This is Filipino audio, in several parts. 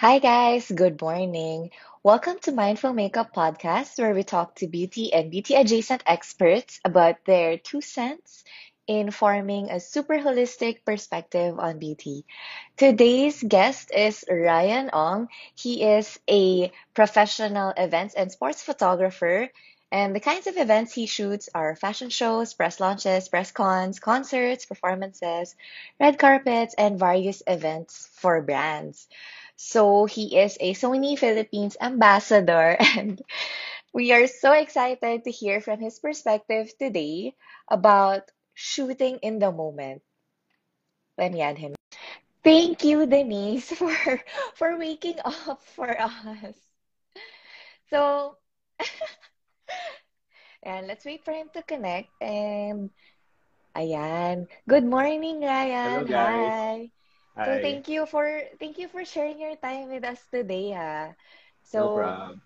Hi, guys. Good morning. Welcome to Mindful Makeup Podcast, where we talk to beauty and beauty adjacent experts about their two cents in forming a super holistic perspective on beauty. Today's guest is Ryan Ong. He is a professional events and sports photographer. And the kinds of events he shoots are fashion shows, press launches, press cons, concerts, performances, red carpets, and various events for brands. So he is a Sony Philippines ambassador, and we are so excited to hear from his perspective today about shooting in the moment. Let me add him. Thank you, Denise, for for waking up for us. So, and let's wait for him to connect. And ayan. Good morning, Hello Ryan. guys. Hi. So Hi. thank you for thank you for sharing your time with us today, ha. So problem.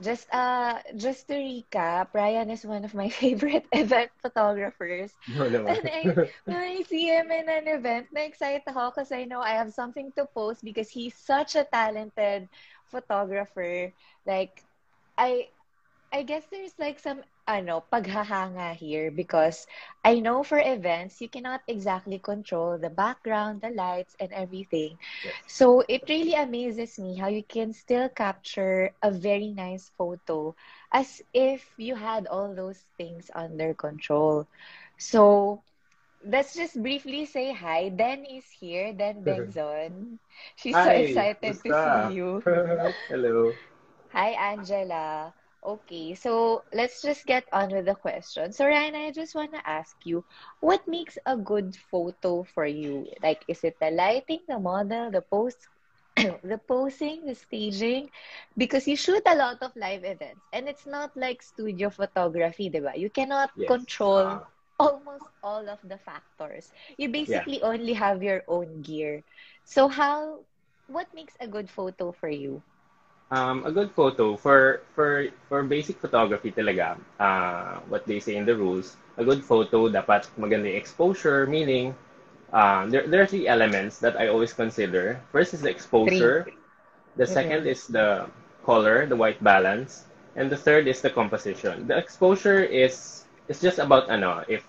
just uh just to recap, Ryan is one of my favorite event photographers. No naman. And I when I see him in an event, na-excite ako because I know I have something to post because he's such a talented photographer. Like I I guess there's like some ano, paghahanga here because I know for events you cannot exactly control the background, the lights, and everything. Yes. So it really amazes me how you can still capture a very nice photo as if you had all those things under control. So let's just briefly say hi. Den is here, Den Bengzon. She's so Hi, excited to see you. Hello. Hi, Angela. Okay, so let's just get on with the question. So, Ryan, I just want to ask you, what makes a good photo for you? Like, is it the lighting, the model, the post, the posing, the staging? Because you shoot a lot of live events, and it's not like studio photography, diba? You cannot Yes. control Uh, almost all of the factors. You yeah. basically only have your own gear. So, how, what makes a good photo for you? Um, a good photo for for for basic photography talaga. Uh, what they say in the rules, a good photo dapat maganda exposure, meaning um, there there are three elements that I always consider. First is the Three. exposure. The second Mm-mm. is the color, the white balance, and the third is the composition. The exposure is is just about ano, if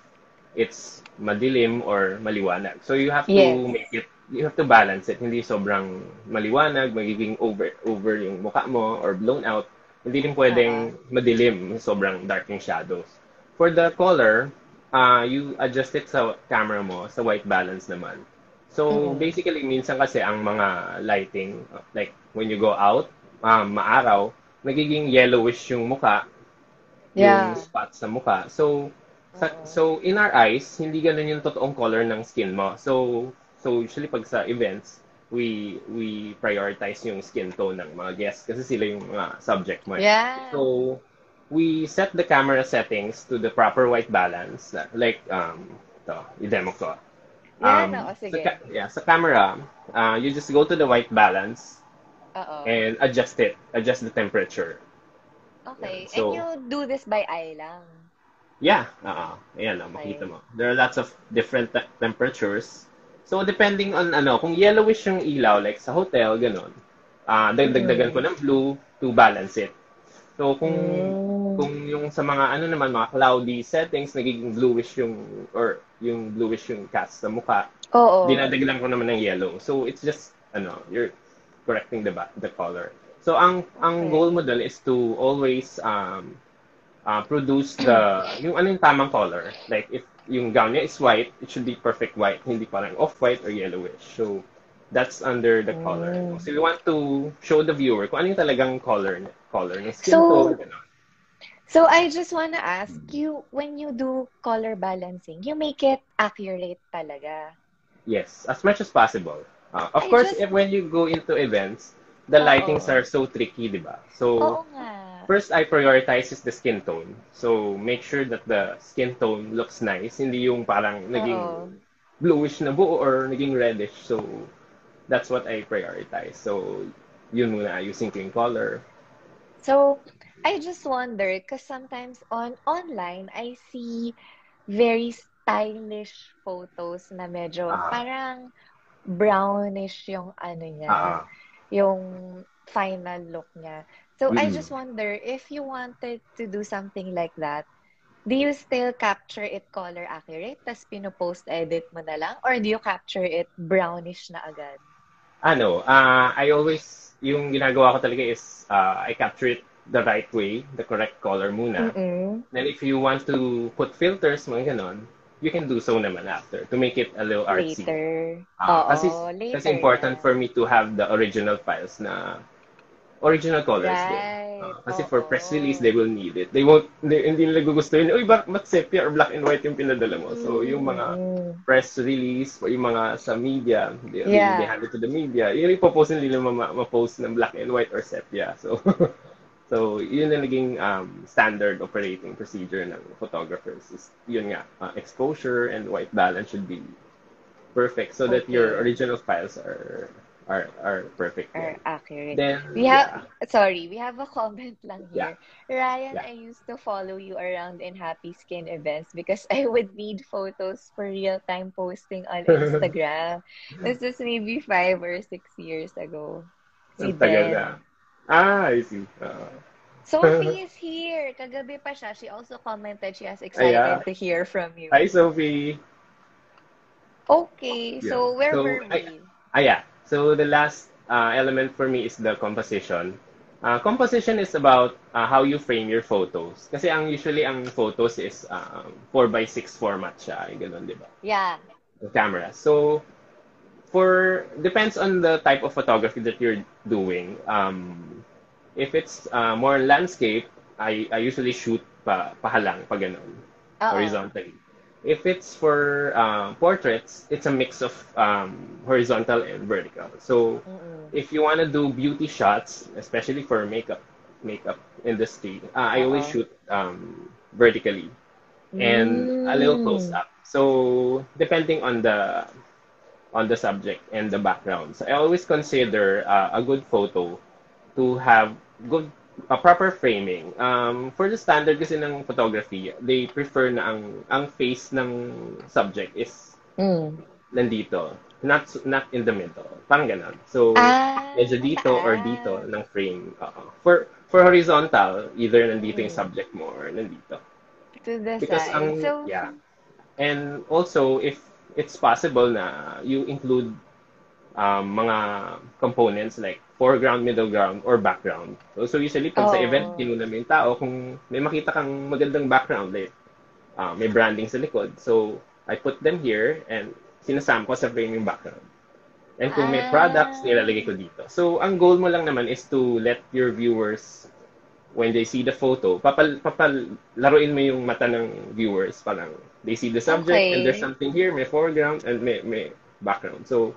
it's madilim or maliwanag. So you have Yes. to make it you have to balance it. Hindi sobrang maliwanag, magiging over over yung mukha mo or blown out. Hindi din Oo. pwedeng madilim, sobrang dark yung shadows. For the color, uh, you adjust it sa camera mo, sa white balance naman. So, Mm-mm. basically, minsan kasi ang mga lighting, like when you go out, um, maaraw, nagiging yellowish yung mukha, yung Yeah. spots sa mukha. So, sa, so in our eyes, hindi ganun yung totoong color ng skin mo. So, so usually pag sa events, we we prioritize yung skin tone ng mga guests kasi sila yung mga subject mo. eh. Yeah. So, we set the camera settings to the proper white balance. Like, um, ito, i-demo ko. Yeah, no. Um, O, sa, sige. ca- yeah, sa camera, uh, you just go to the white balance Oo. and adjust it. Adjust the temperature. Okay. And So, you do this by eye lang. yeah. Uh, ayan, oh, makita Okay. mo. There are lots of different te- temperatures. So, depending on ano, kung yellowish yung ilaw, like sa hotel, ganun, ah dagdagdagan ko Mm-mm. ng blue to balance it. So, kung Mm. kung yung sa mga ano naman, mga cloudy settings, nagiging bluish yung, or yung bluish yung cast sa mukha, Oo. dinadagdagan ko naman ng yellow. So, it's just, ano, you're correcting the the color. So, ang ang goal Okay. mo dun is to always um, uh, produce the, yung ano yung tamang color. Like, if yung gown niya is white, it should be perfect white, hindi parang off-white or yellowish. So, that's under the color. Mm. So, we want to show the viewer kung ano yung talagang color, color ng skin So, tone, gano'n. so I just wanna ask you, when you do color balancing, you make it accurate talaga. Yes, as much as possible. Uh, of I course, just, if when you go into events, the lightings oo. are so tricky, di ba? So, Oo nga. First I prioritize is the skin tone. So, make sure that the skin tone looks nice. Hindi yung parang naging Oo. bluish na buo or naging reddish. So, that's what I prioritize. So, yun muna, using clean color. So, I just wonder, because sometimes on online, I see very stylish photos na medyo Ah, parang brownish yung ano niya. ah, yung final look niya. So I Mm. just wonder if you wanted to do something like that, do you still capture it color accurate, tas pinopost edit mo na lang, or do you capture it brownish na agad? Ano, ah, I always, yung ginagawa ko talaga is, ah, I capture it the right way, the correct color muna. Mm-mm. Then if you want to put filters, mga ganon, you can do so naman after to make it a little artsy. Later. Ah, Oo, kasi, later. kasi important for me to have the original files na original colors din. Right. Ah, kasi for press oo. release, they will need it. They won't, they, hindi nila gugustuhin, uy, ba't, ba't sepia or black and white yung pinadala mo? So, yung mga press release, o yung mga sa media, they, Yeah. they hand it to the media, yun yung ipopost nila ma- ma-post ng black and white or sepia. So, so yun na naging um, standard operating procedure ng photographers. Is, yun nga, uh, exposure and white balance should be perfect so that your Okay. original files are are are perfect. Are accurate. Then, We have, sorry, we have a comment lang Yeah. here. Ryan, Yeah. I used to follow you around in Happy Skin events because I would need photos for real-time posting on Instagram. this is maybe five or six years ago. Si tagal na. Ah, I see. Uh, Sophie is here. Kagabi pa siya. She also commented she is excited to hear from you. hi, Sophie. Okay, so where So, were I- we? Ah, yeah. So the last uh, element for me is the composition. Uh, composition is about uh, how you frame your photos. Kasi ang usually ang photos is um, 4x6 format siya. Yung ganun, di ba? Yeah. The camera. So, for, depends on the type of photography that you're doing. Um, if it's uh, more landscape, I, I usually shoot pa, pahalang, pa ganun Oo. horizontally. If it's for um, portraits, it's a mix of um, horizontal and vertical. So Mm-mm. if you want to do beauty shots, especially for makeup makeup industry, uh, I always shoot um, vertically and a little close Mm. up. So depending on the on the subject and the background. So I always consider uh, a good photo to have good a proper framing. Um, for the standard kasi ng photography, they prefer na ang ang face ng subject is Mm. nandito, not not in the middle. Parang ganun. So Ah, medyo dito or dito ng frame. Oo. For for horizontal, either nandito yung Mm. subject mo or nandito. To the Because side. ang so, yeah. And also if it's possible na you include um, mga components like foreground, middle ground, or background. So, so usually pag sa Oo. event, kinuna mo yung tao, kung may makita kang magandang background, like uh, may branding sa likod. So I put them here and sinasama ko sa frame yung background. And kung may Ah. products, nilalagay ko dito. So, ang goal mo lang naman is to let your viewers, when they see the photo, papal, papal, laruin mo yung mata ng viewers. Parang, they see the subject and there's Okay. something here, may foreground and may, may background. So,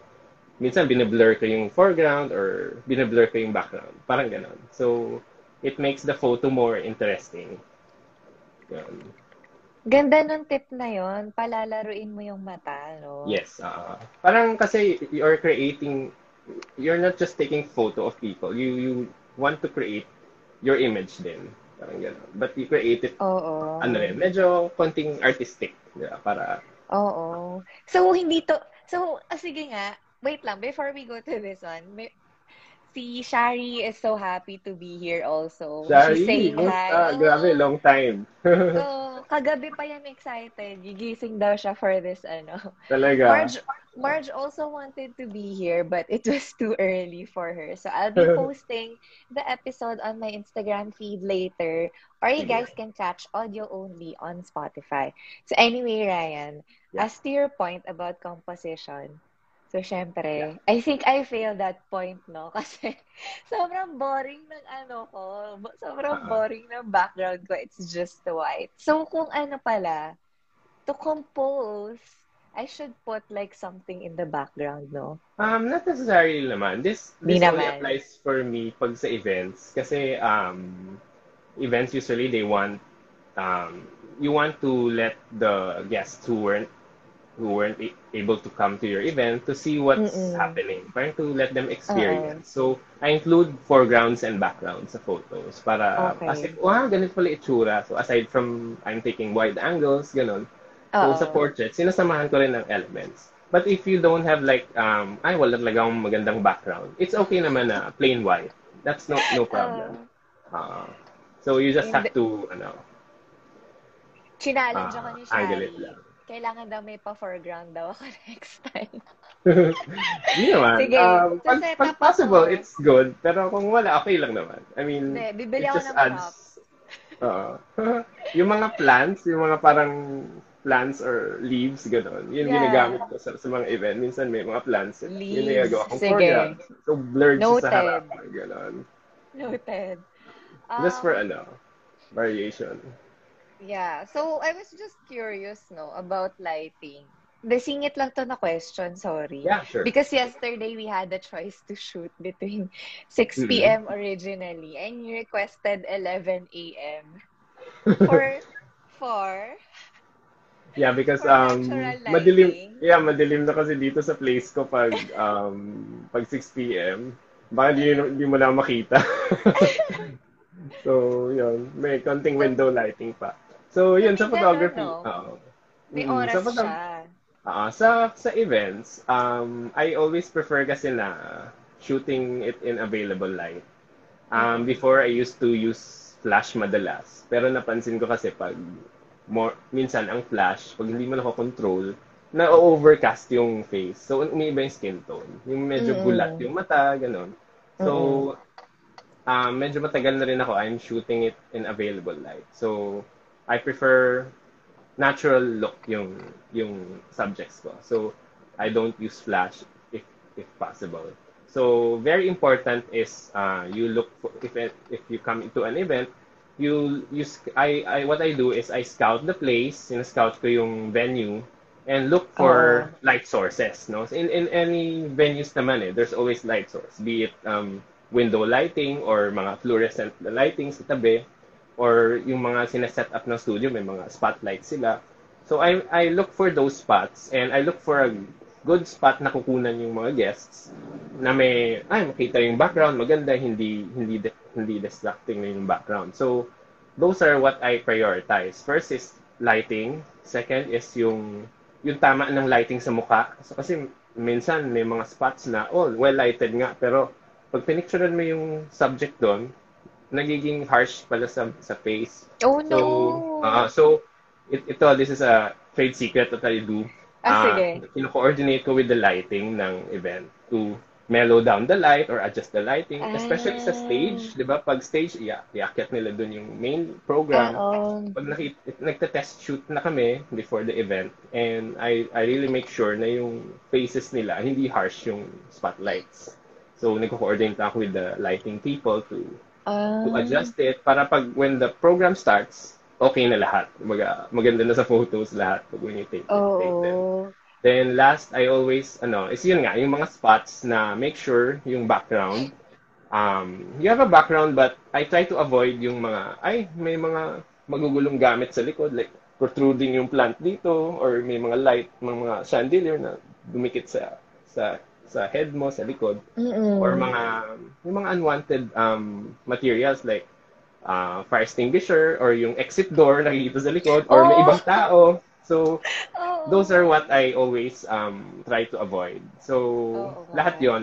minsan binablur ko yung foreground or binablur ko yung background. Parang ganon. So, it makes the photo more interesting. Yun. ganda nung tip na yon palalaruin mo yung mata, no? Yes. ah. parang kasi you're creating, you're not just taking photo of people. You you want to create your image din. Parang gano'n. But you create it, Oo. ano rin, medyo konting artistic. Di ba? Para, Oo. So, hindi to, so, ah, sige nga, wait lang, before we go to this one, may, si Shari is so happy to be here also. Shari, She's saying hi. Grabe, Oo. long time. Oo. kagabi pa yan excited. Gigising daw siya for this, ano. Talaga. Marge, Marge also wanted to be here, but it was too early for her. So I'll be posting the episode on my Instagram feed later, or you guys can catch audio only on Spotify. So anyway, Ryan, Yeah. as to your point about composition, so syempre, I think I failed that point, no? Kasi sobrang boring ng ano ko. Sobrang Uh-uh. boring ng background ko. It's just white. So kung ano pala, to compose, I should put like something in the background, no? Um, not necessarily naman. This, Di this only naman. applies for me pag sa events. Kasi, um, events usually they want, um, you want to let the guests who weren't who weren't able to come to your event to see what's Mm-mm. happening. Parang to let them experience. So, I include foregrounds and backgrounds sa photos para Okay. kasi, wow, ganito pala itsura. So, aside from I'm taking wide angles, ganun. So, Oo. sa portrait, sinasamahan ko rin ng elements. But if you don't have like, um, ay, wala talaga akong magandang background, it's okay naman na plain white. That's no no problem. Uh, so you just have to, ano, Challenge ako ah, ni angle it lang. Kailangan daw may pa-foreground daw ako next time. Hindi naman. Sige, Um, so pag, possible, ako. it's good. Pero kung wala, okay lang naman. I mean, Hindi, bibili it just adds... Oo. yung mga plants, yung mga parang plants or leaves, gano'n. Yun Yeah. ginagamit ko sa, sa mga event. Minsan may mga plants. Yun Leaves. ginagawa kong Sige. foreground. So, blurred siya Noted. sa harapan. Gano'n. Noted. Just for, Um, ano, variation. Yeah. So, I was just curious, no, about lighting. Desingit lang to na question, sorry. Yeah, sure. Because yesterday we had a choice to shoot between 6 Mhm. p.m. originally and you requested 11 a.m. for for Yeah, because For um madilim yeah, madilim na kasi dito sa place ko pag um pag 6 PM. Baka di, di mo na makita. so, yun. May konting window lighting pa. So, yun sa photography. ganun, no? Oo. may Mm, oras sa photog- siya. Ah, sa sa events, um I always prefer kasi na shooting it in available light. Um before I used to use flash madalas. Pero napansin ko kasi pag more minsan ang flash pag hindi mo nakokontrol na overcast yung face. So umiiba yung skin tone. Yung medyo Mm. gulat yung mata, ganun. So um medyo matagal na rin ako I'm shooting it in available light. So I prefer natural look yung yung subjects ko. So I don't use flash if if possible. So very important is uh, you look for, if it, if you come into an event, you you I I what I do is I scout the place, scout ko yung venue and look for light sources, no? In in any venues naman eh, there's always light source, be it um window lighting or mga fluorescent lighting sa tabi or yung mga sineset up ng studio, may mga spotlights sila. So I I look for those spots and I look for a good spot na kukunan yung mga guests na may ay makita yung background maganda hindi hindi di- hindi distracting na yung background. So those are what I prioritize. First is lighting, second is yung yung tama ng lighting sa mukha. So, kasi minsan may mga spots na oh well lighted nga pero pag pinicturean mo yung subject doon, nagiging harsh pala sa sa face. Oh no. So, ah, so it, ito, this is a trade secret that I do. Ah, Ah, sige. Kino-coordinate ko with the lighting ng event to mellow down the light or adjust the lighting. Especially sa Ah. stage, di ba? Pag stage, iya, iakyat nila dun yung main program. Oo. Pag nakit nagte-test shoot na kami before the event and I I really make sure na yung faces nila hindi harsh yung spotlights. So nagko-coordinate ako with the lighting people to Ah. to adjust it para pag when the program starts, okay na lahat. Maga, maganda na sa photos lahat pag when you take, take them. Then last, I always, ano, is yun nga, yung mga spots na make sure yung background, um, you have a background but I try to avoid yung mga, ay, may mga magugulong gamit sa likod, like protruding yung plant dito, or may mga light, mga, mga chandelier na dumikit sa sa sa head mo, sa likod Mm-mm. or mga yung mga unwanted um, materials like uh, fire extinguisher or yung exit door nakikita sa likod or may Oh! ibang tao. So Oo. those are what I always um, try to avoid. So Oo nga. lahat 'yon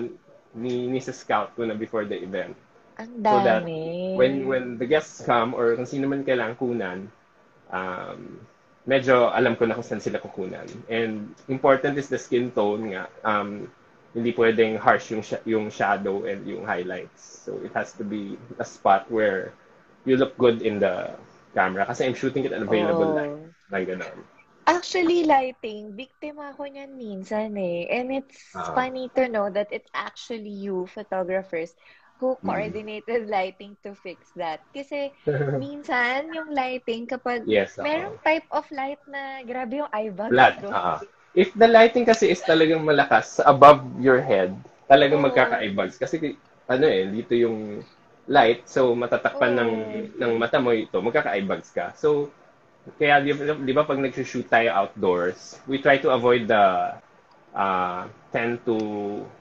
ni ni sa scout ko na before the event. Ang So that dami. When when the guests come or kung sino man kailangan kunan, um, medyo alam ko na kung saan sila kukunan. And important is the skin tone nga. Um, hindi pwedeng harsh yung, sha- yung shadow and yung highlights. So it has to be a spot where you look good in the camera. Kasi I'm shooting it at available Oo. light. Like ganon. Actually, lighting, biktima ako niyan minsan eh. And it's Ah. funny to know that it's actually you, photographers, who Mm. coordinated lighting to fix that. Kasi minsan, yung lighting, kapag yes. oo. merong type of light na grabe yung eyebags Flat. ko. Ah. If the lighting kasi is talagang malakas above your head, talagang Oo. magkaka-eyebags. Kasi ano eh, dito yung light, so matatakpan ng Oo. ng mata mo ito, magkaka-eyebags ka. So, kaya di, ba- di ba pag nag-shoot tayo outdoors, we try to avoid the uh, 10 to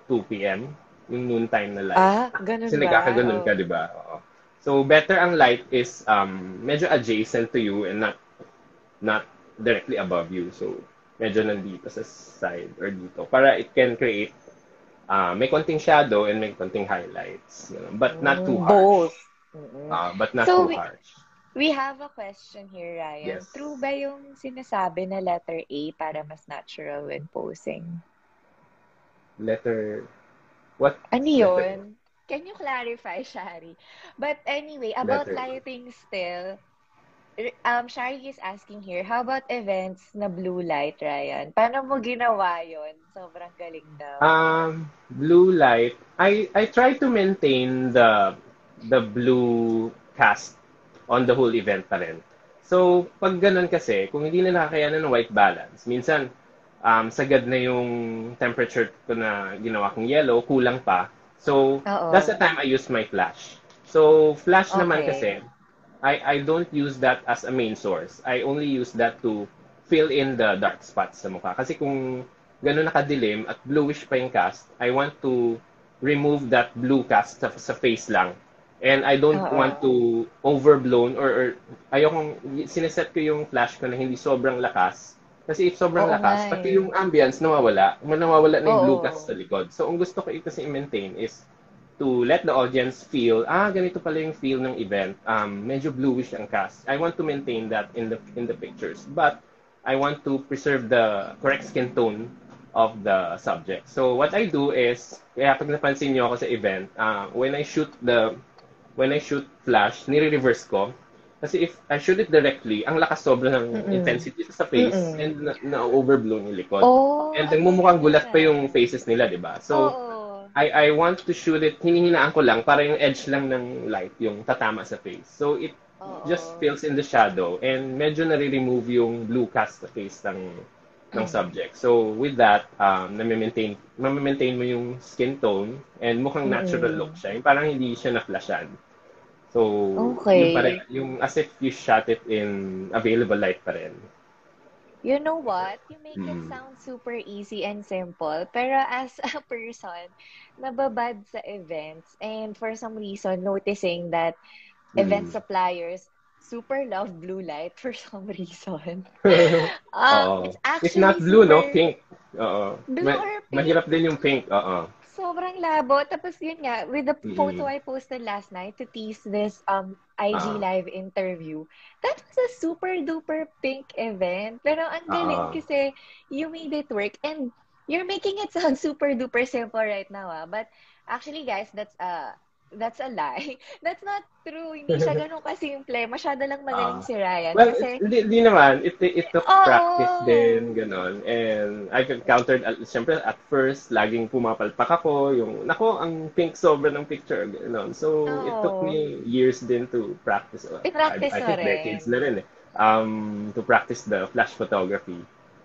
2 p.m., yung noontime na light. Ah, ganun Kasi ba? nagkakaganon ka, Oo. di ba? Oo. So, better ang light is um, medyo adjacent to you and not not directly above you. So, medyo nandito sa side or dito para it can create uh, may konting shadow and may konting highlights. You know, but not too harsh. Both. Uh, but not So, too we- harsh. We have a question here, Ryan. Yes. True ba yung sinasabi na letter A para mas natural when posing? Letter, what? Ano Letter yun? Can you clarify, Shari? But anyway, about Letter lighting still, um, Shari is asking here, how about events na blue light, Ryan? Paano mo ginawa yon? Sobrang galing daw. Um, blue light. I I try to maintain the the blue cast on the whole event pa rin. So, pag ganun kasi, kung hindi na nakakayanan ng white balance, minsan, um, sagad na yung temperature ko na ginawa kong yellow, kulang pa. So, Oo. that's the time I use my flash. So, flash naman Okay. kasi, I, I don't use that as a main source. I only use that to fill in the dark spots sa mukha. Kasi kung gano'n nakadilim at bluish pa yung cast, I want to remove that blue cast sa, sa face lang. And I don't Oo. want to overblown or, or ayokong sineset ko yung flash ko na hindi sobrang lakas. Kasi if sobrang Oo lakas, eh. pati yung ambience nawawala. Nawawala na yung blue Oo. cast sa likod. So, ang gusto ko kasi i-maintain is to let the audience feel, ah, ganito pala yung feel ng event. Um, medyo bluish ang cast. I want to maintain that in the in the pictures. But I want to preserve the correct skin tone of the subject. So what I do is, kaya pag napansin niyo ako sa event, uh, when I shoot the when I shoot flash, nire-reverse ko. Kasi if I shoot it directly, ang lakas sobra ng Mm-mm. intensity sa face Mm-mm. and na, na-overblow yung likod. oh, and nagmumukhang gulat pa yung faces nila, di ba? So, Oo. I I want to shoot it, hinihinaan ko lang para yung edge lang ng light yung tatama sa face. So it Oo. just fills in the shadow and medyo nare-remove yung blue cast sa face ng ng Mm. subject. So with that, um, na-maintain, ma-maintain mo yung skin tone and mukhang natural Mm. look siya. Yung parang hindi siya na-flashan. So, Okay. yung, pa rin, yung as if you shot it in available light pa rin. You know what? You make it Mm. sound super easy and simple. Pero as a person, nababad sa events and for some reason noticing that event Mm. suppliers super love blue light for some reason. Um, it's If actually not blue, no? super- Pink. Oo. Blue Ma- or pink? Mahirap din yung pink. Oo. Sobrang labo. Tapos yun nga, with the photo I posted last night to tease this um IG Ah. live interview, that was a super duper pink event. Pero ang galing Ah. kasi you made it work and you're making it sound super duper simple right now ah. But actually guys, that's a that's a lie. That's not true. Hindi siya ganun kasimple. Masyado lang magaling Ah. si Ryan. Well, kasi, hindi, hindi naman. It, it took Oo. practice din, ganon. And I've encountered, uh, siyempre, at first, laging pumapalpak ako. Yung, nako, ang pink sobra ng picture, ganon. So, it took Oo. me years din to practice. I, I I-practice mo think rin. decades na rin eh. Um, to practice the flash photography.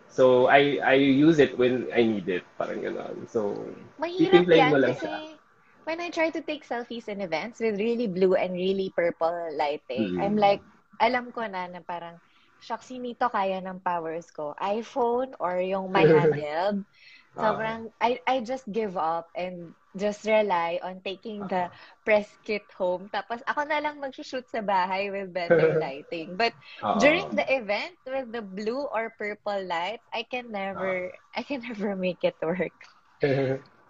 So, I I use it when I need it. Parang ganon. So, Mahirap yan mo lang kasi siya. When I try to take selfies in events with really blue and really purple lighting, Mm. I'm like, alam ko na na parang, shucks, hindi to kaya ng powers ko. iPhone or yung my handheld. Ah. Sobrang, I, I just give up and just rely on taking the press kit home. Tapos ako na lang mag-shoot sa bahay with better lighting. But oo. during the event with the blue or purple lights, I can never, I can never make it work.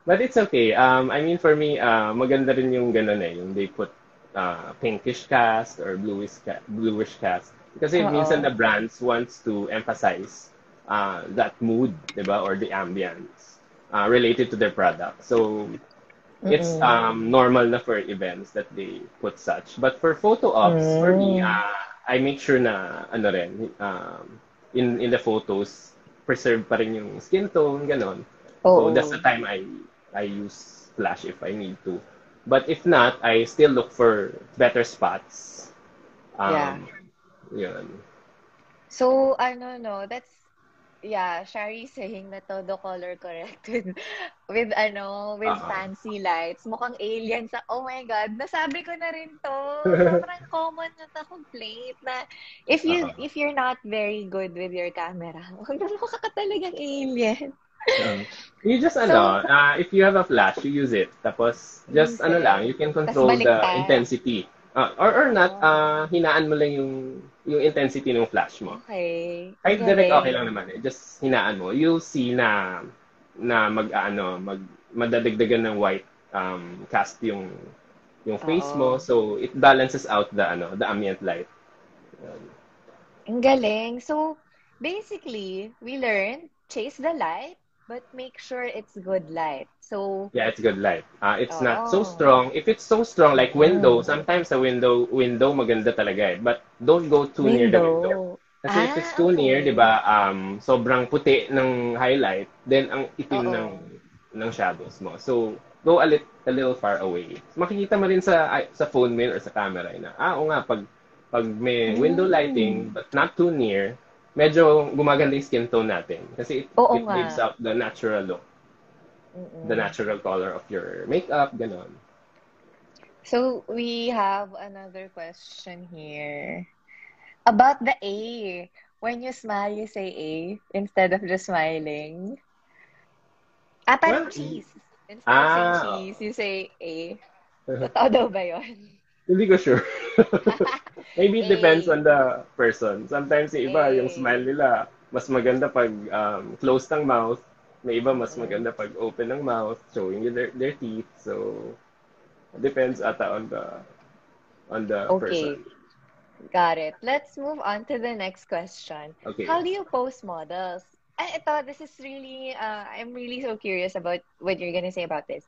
But it's okay. Um, I mean, for me, uh, maganda rin yung ganun eh. Yung they put uh, pinkish cast or bluish, ca- bluish cast. Kasi Oo. minsan the brands wants to emphasize uh, that mood, di ba? Or the ambience uh, related to their product. So, it's Mm-mm. um, normal na for events that they put such. But for photo ops, for me, Mm. uh, I make sure na, ano rin, um, in, in the photos, preserve pa rin yung skin tone, ganon. So that's the time I I use flash if I need to. But if not, I still look for better spots. Um, Yun. So, ano, no, that's, yeah, Shari saying na todo color corrected with, ano, with Ah. fancy lights. Mukhang alien sa, oh my God, nasabi ko na rin to. Sobrang common na to complaint na if you, Ah. if you're not very good with your camera, mukha ka talagang alien. Um, you just ano, uh, if you have a flash, you use it. Tapos just Use ano lang, you can control the intensity Ah, or or not, Oh. ah, hinaan mo lang yung yung intensity ng flash mo. Okay. Kahit direct okay lang naman eh. Just hinaan mo. You'll see na na mag ano, mag madadagdagan ng white um cast yung yung face mo Oo. so it balances out the ano, the ambient light. Um, Ang galing. So, basically, we learned chase the light, but make sure it's good light. So, yeah, it's good light. Ah, it's not so oh. strong. If it's so strong like window, Mm. sometimes sa window window maganda talaga eh. But don't go too near the window. window. Kasi if Ah, it's too near, okay. 'di ba, um sobrang puti ng highlight, then ang itim Oo. ng ng shadows mo. So, go a, lit, a little far away. Makikita mo rin sa sa phone mo or sa camera na ah, o nga pag pag may window Mm. lighting but not too near, medyo gumaganda yung skin tone natin kasi it, Oo it nga. gives out the natural look, Mm-mm. the natural color of your makeup, ganon. So, we have another question here. About the A. When you smile, you say A instead of just smiling. Ah, parang Well, cheese. Instead of ah. saying cheese, you say A. Totoo daw ba yun? Hindi ko sure. Maybe it depends on the person. Sometimes yung iba, yung smile nila, mas maganda pag um, closed ng mouth. May iba, mas Mm. maganda pag open ng mouth, showing you their, their teeth. So, depends ata on the on the Okay. person. Got it. Let's move on to the next question. Okay. How do you post models? Ay, ito, this is really, uh, I'm really so curious about what you're gonna say about this.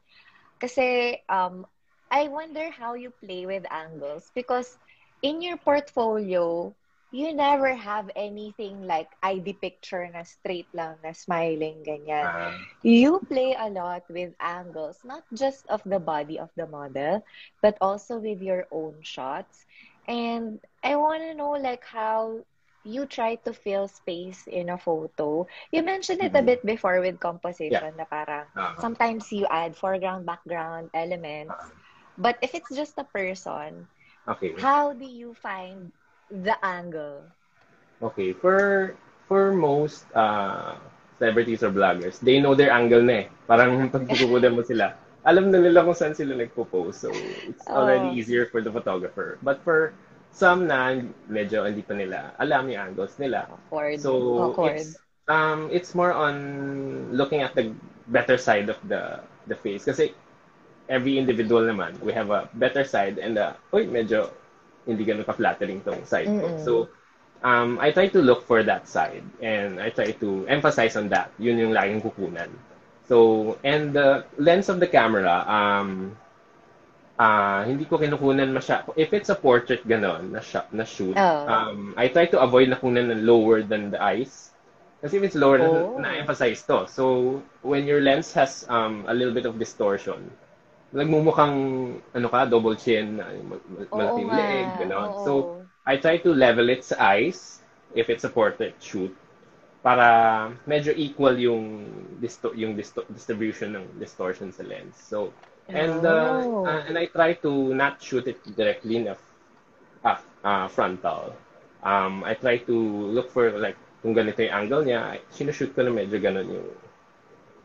Kasi, um, I wonder how you play with angles because in your portfolio, you never have anything like ID picture na straight lang, na smiling, ganyan. Ah, You play a lot with angles, not just of the body of the model, but also with your own shots. And I want to know like how you try to fill space in a photo. You mentioned it a Mhm. bit before with composition na parang ah, sometimes you add foreground, background elements. But if it's just a person, okay. how do you find the angle? Okay. For for most uh, celebrities or bloggers, they know their angle na eh. Parang pag mo sila, alam na nila kung saan sila nagpo-post. So, it's already Oh. easier for the photographer. But for some na medyo hindi pa nila alam yung angles nila, Awkward. So Awkward. it's um it's more on looking at the better side of the the face kasi every individual naman we have a better side and a oy medyo hindi ganun ka-flattering tong side ko. Mm-mm. So um I try to look for that side and I try to emphasize on that. Yun yung laging kukunan. So and the lens of the camera um ah hindi ko kinukunan masya if it's a portrait ganon na shot na shoot Oh. um I try to avoid na kunan ng lower than the eyes kasi if it's lower Oh. na emphasize to so when your lens has um a little bit of distortion nagmumukhang ano ka double chin Oo malaking nga. leeg ganon Oo. so I try to level it sa eyes if it's a portrait shoot para medyo equal yung disto- yung disto- distribution ng distortion sa lens so And uh, Oh. uh, and I try to not shoot it directly in a uh, uh, frontal. Um, I try to look for like kung ganito yung angle niya, sinushoot ko na medyo ganun yung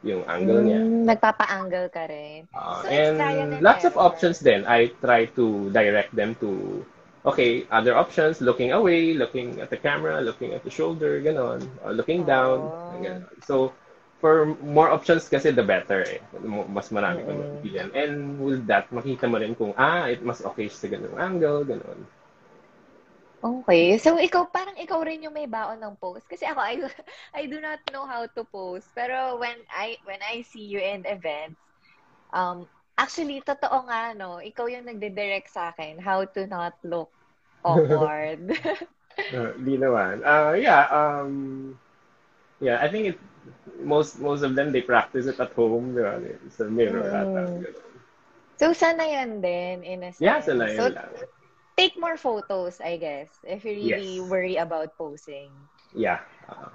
yung angle niya. Mm, nagpapa-angle ka rin. Uh, So, and lots of options then. I try to direct them to okay, other options, looking away, looking at the camera, looking at the shoulder, ganon, or looking down, Oh. ganon. So, for more options kasi the better eh. Mas marami kang Mm-mm. mapipilian. And with that, makita mo rin kung, ah, it mas okay sa ganung angle, ganon. Okay. So, ikaw, parang ikaw rin yung may baon ng post. Kasi ako, I, I do not know how to post. Pero when I, when I see you in events, um, actually, totoo nga, no, ikaw yung nagde-direct sa akin how to not look awkward. Uh, di naman. Uh, yeah, um, yeah, I think it, most most of them, they practice it at home, di ba? Sa mirror Mm. ata. so, sanayan din, in a sense. Yeah, sa layo So, lang. Take more photos, I guess, if you really Yes. worry about posing. Yeah. Uh,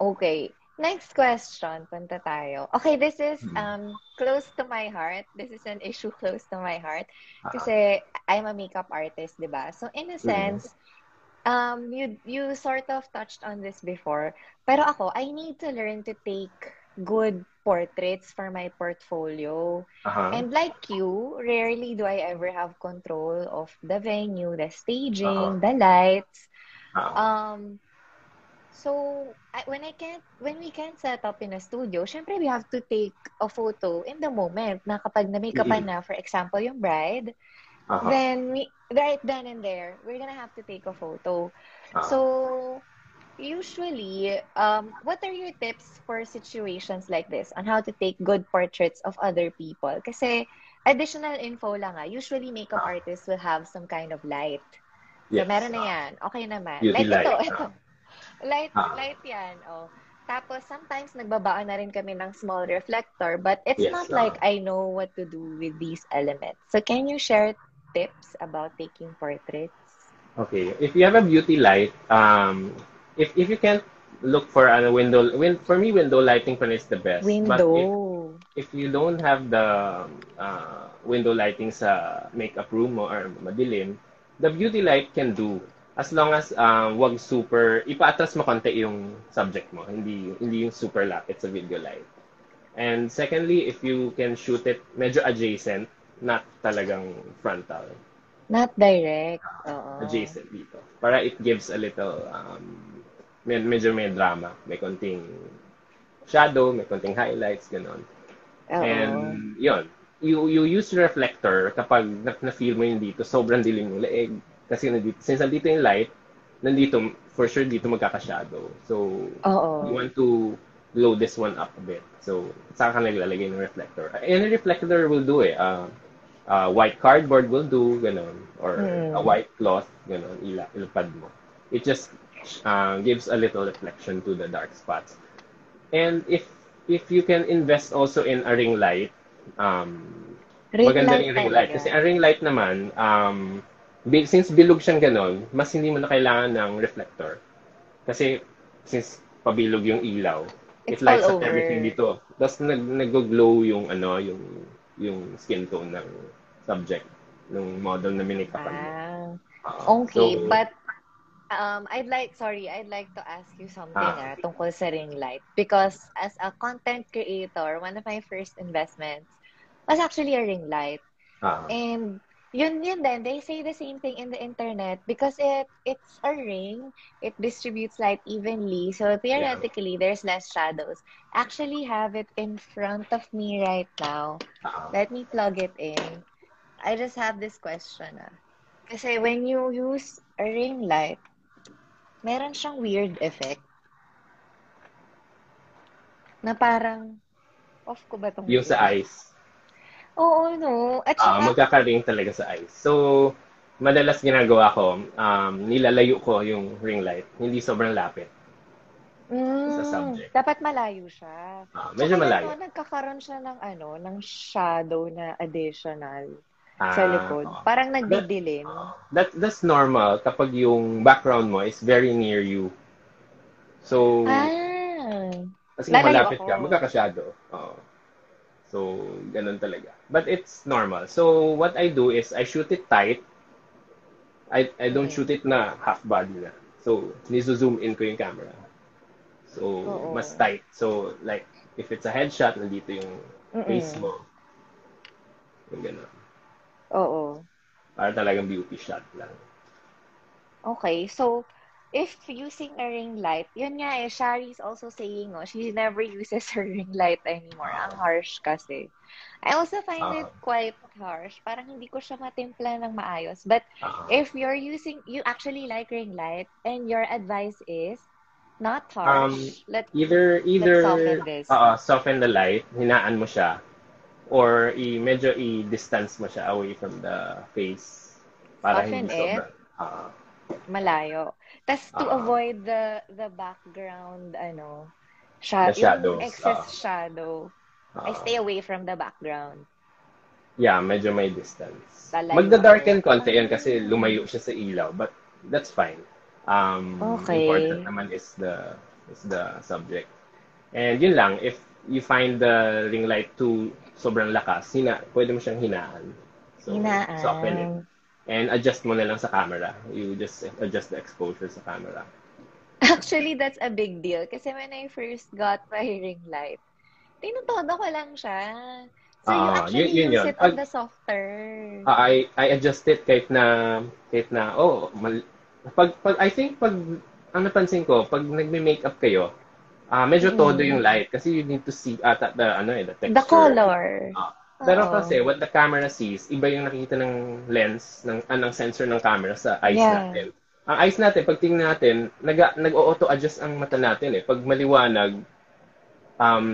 Okay. Next question, punta tayo. Okay, this is Mhm. um close to my heart. This is an issue close to my heart. uh, Kasi I'm a makeup artist, di ba? So in a Mhm. sense, um, you you sort of touched on this before. Pero ako, I need to learn to take good portraits for my portfolio. Uh-huh. And like you, rarely do I ever have control of the venue, the staging, Uh-huh. the lights. Uh-huh. Um, so I, when I can't, when we can't set up in a studio, syempre we have to take a photo in the moment na kapag na-makeupan na, for example, yung bride, Uh-huh. then we, right then and there, we're gonna have to take a photo. Uh-huh. So, usually, um, what are your tips for situations like this on how to take good portraits of other people? Kasi, additional info lang ah, usually makeup artists will have some kind of light. So, Yes. meron na yan. Okay naman. Like ito, light. ito. Light, Ah. light yan. Oh. Tapos, sometimes nagbabaan na rin kami ng small reflector, but it's Yes, not ah. like I know what to do with these elements. So, can you share tips about taking portraits? Okay, if you have a beauty light, um, if if you can't look for a window, win, for me window lighting pa is the best. But if, Window. if you don't have the uh, window lighting sa makeup room mo or madilim, the beauty light can do. As long as um, wag super, ipaatras mo konti yung subject mo, hindi hindi yung super lapit sa video light. And secondly, if you can shoot it medyo adjacent, not talagang frontal. Not direct. Oo. adjacent dito. Para it gives a little, um, med- medyo may drama. May konting shadow, may konting highlights, ganon. Oo. And, yun. You, you use reflector kapag na- na-feel mo yung dito, sobrang dilim yung leeg. Kasi nandito, since nandito yung light, nandito, for sure, dito magkaka-shadow. So, Oo. you want to blow this one up a bit. So, saan ka naglalagay ng reflector? Any reflector will do eh. Uh, uh, white cardboard will do, ganon. Or Mm. a white cloth, ganon, ila, ilapad mo. It just uh, gives a little reflection to the dark spots. And if if you can invest also in a ring light, um, Ring maganda light ring ring light. Kasi ang ring light naman, um, since bilog siyang ganon, mas hindi mo na kailangan ng reflector. Kasi since pabilog yung ilaw, It's it lights up over. everything dito. Tapos nag, nag-glow yung ano, yung yung skin tone ng subject ng model na minikapan mo. Ah. Uh, Okay, so, but um, I'd like, sorry, I'd like to ask you something Ah. ah, tungkol sa ring light. Because as a content creator, one of my first investments was actually a ring light. ah, And yun yun then they say the same thing in the internet because it it's a ring it distributes light evenly so theoretically there's less shadows actually have it in front of me right now ah, let me plug it in i just have this question ah. kasi when you use a ring light meron siyang weird effect na parang off ko ba tong yung sa eyes. oo no at Ah, saka magkaka-ring talaga sa eyes. So, madalas ginagawa ko, um, nilalayo ko yung ring light. Hindi sobrang lapit. Mm, sa subject. Dapat malayo siya. Ah, medyo Tsaka malayo. ano, nagkakaroon siya ng ano, ng shadow na additional Ah, sa likod. Parang nagdidilim. That, that's normal kapag yung background mo is very near you. So, Ah. kasi lalayo malapit ka, magkaka-shadow. Oo. So, ganun talaga. But it's normal. So, what I do is I shoot it tight. I, I don't Mm. shoot it na half body na. So, nizo-zoom in ko yung camera. So, Oo. mas tight. So, like, if it's a headshot, nandito yung Mm-mm. face mo. Yung ganun. Oo. Para talagang beauty shot lang. Okay. So, if using a ring light, yun nga eh, Shari's also saying, oh, she never uses her ring light anymore. Ang harsh kasi. I also find it Ah. quite harsh. Parang hindi ko siya matimpla ng maayos. But Ah. if you're using, you actually like ring light, and your advice is not harsh. Let Either, either, soften this. oo, soften the light, hinaan mo siya, or i, medyo i-distance mo siya away from the face. Para Soften hindi it? sobrang, ah, malayo. Tas to Ah. avoid the the background, ano, sha- The shadows, yung excess ah. shadow, I ah, stay away from the background. yeah, medyo may distance. Magda-darken konti yun kasi lumayo siya sa ilaw, but that's fine. Um, Okay. Important naman is the is the subject. And yun lang, if you find the ring light too sobrang lakas, hina, pwede mo siyang hinaan. So, Hinaan. soften it. And adjust mo na lang sa camera. You just adjust the exposure sa camera. Actually, that's a big deal. Kasi when I first got my ring light, tinutodo ko lang siya. So, you Ah, actually yun, yun use yun. it on the softer. ah, I, I adjust it kahit na, kahit na, oh, mal, pag, pag, I think pag, ang napansin ko, pag nagme-makeup kayo, ah, medyo todo yung Mm. light kasi you need to see ata the, ano eh, the The texture. color. Ah. Pero Oo. kasi, what the camera sees, iba yung nakikita ng lens, ng, ah, ng sensor ng camera sa eyes Yeah. natin. Ang eyes natin, pag tingnan natin, nag, nag-auto-adjust ang mata natin eh. Pag maliwanag, um,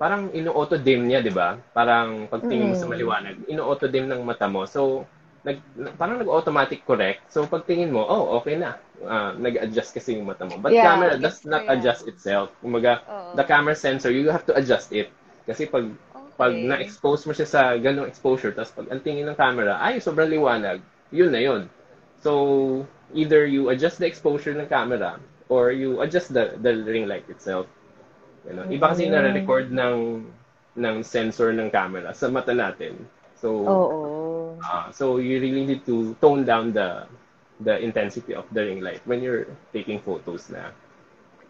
parang ino-auto dim niya, di ba? Parang pag tingin mo sa Mm. maliwanag, ino-auto dim ng mata mo. So, nag, parang nag-automatic correct. So, pag tingin mo, oh, okay na. Ah, nag-adjust kasi yung mata mo. But Yeah, camera does not yan. adjust itself. Kumaga, Oo. the camera sensor, you have to adjust it. Kasi pag pag Okay. na-expose mo siya sa ganong exposure, tapos pag ang tingin ng camera, ay, sobrang liwanag, yun na yun. So, either you adjust the exposure ng camera or you adjust the, the ring light itself. You know? Iba kasi Mm. na-record ng ng sensor ng camera sa mata natin. So, Oo. Ah, so you really need to tone down the the intensity of the ring light when you're taking photos na.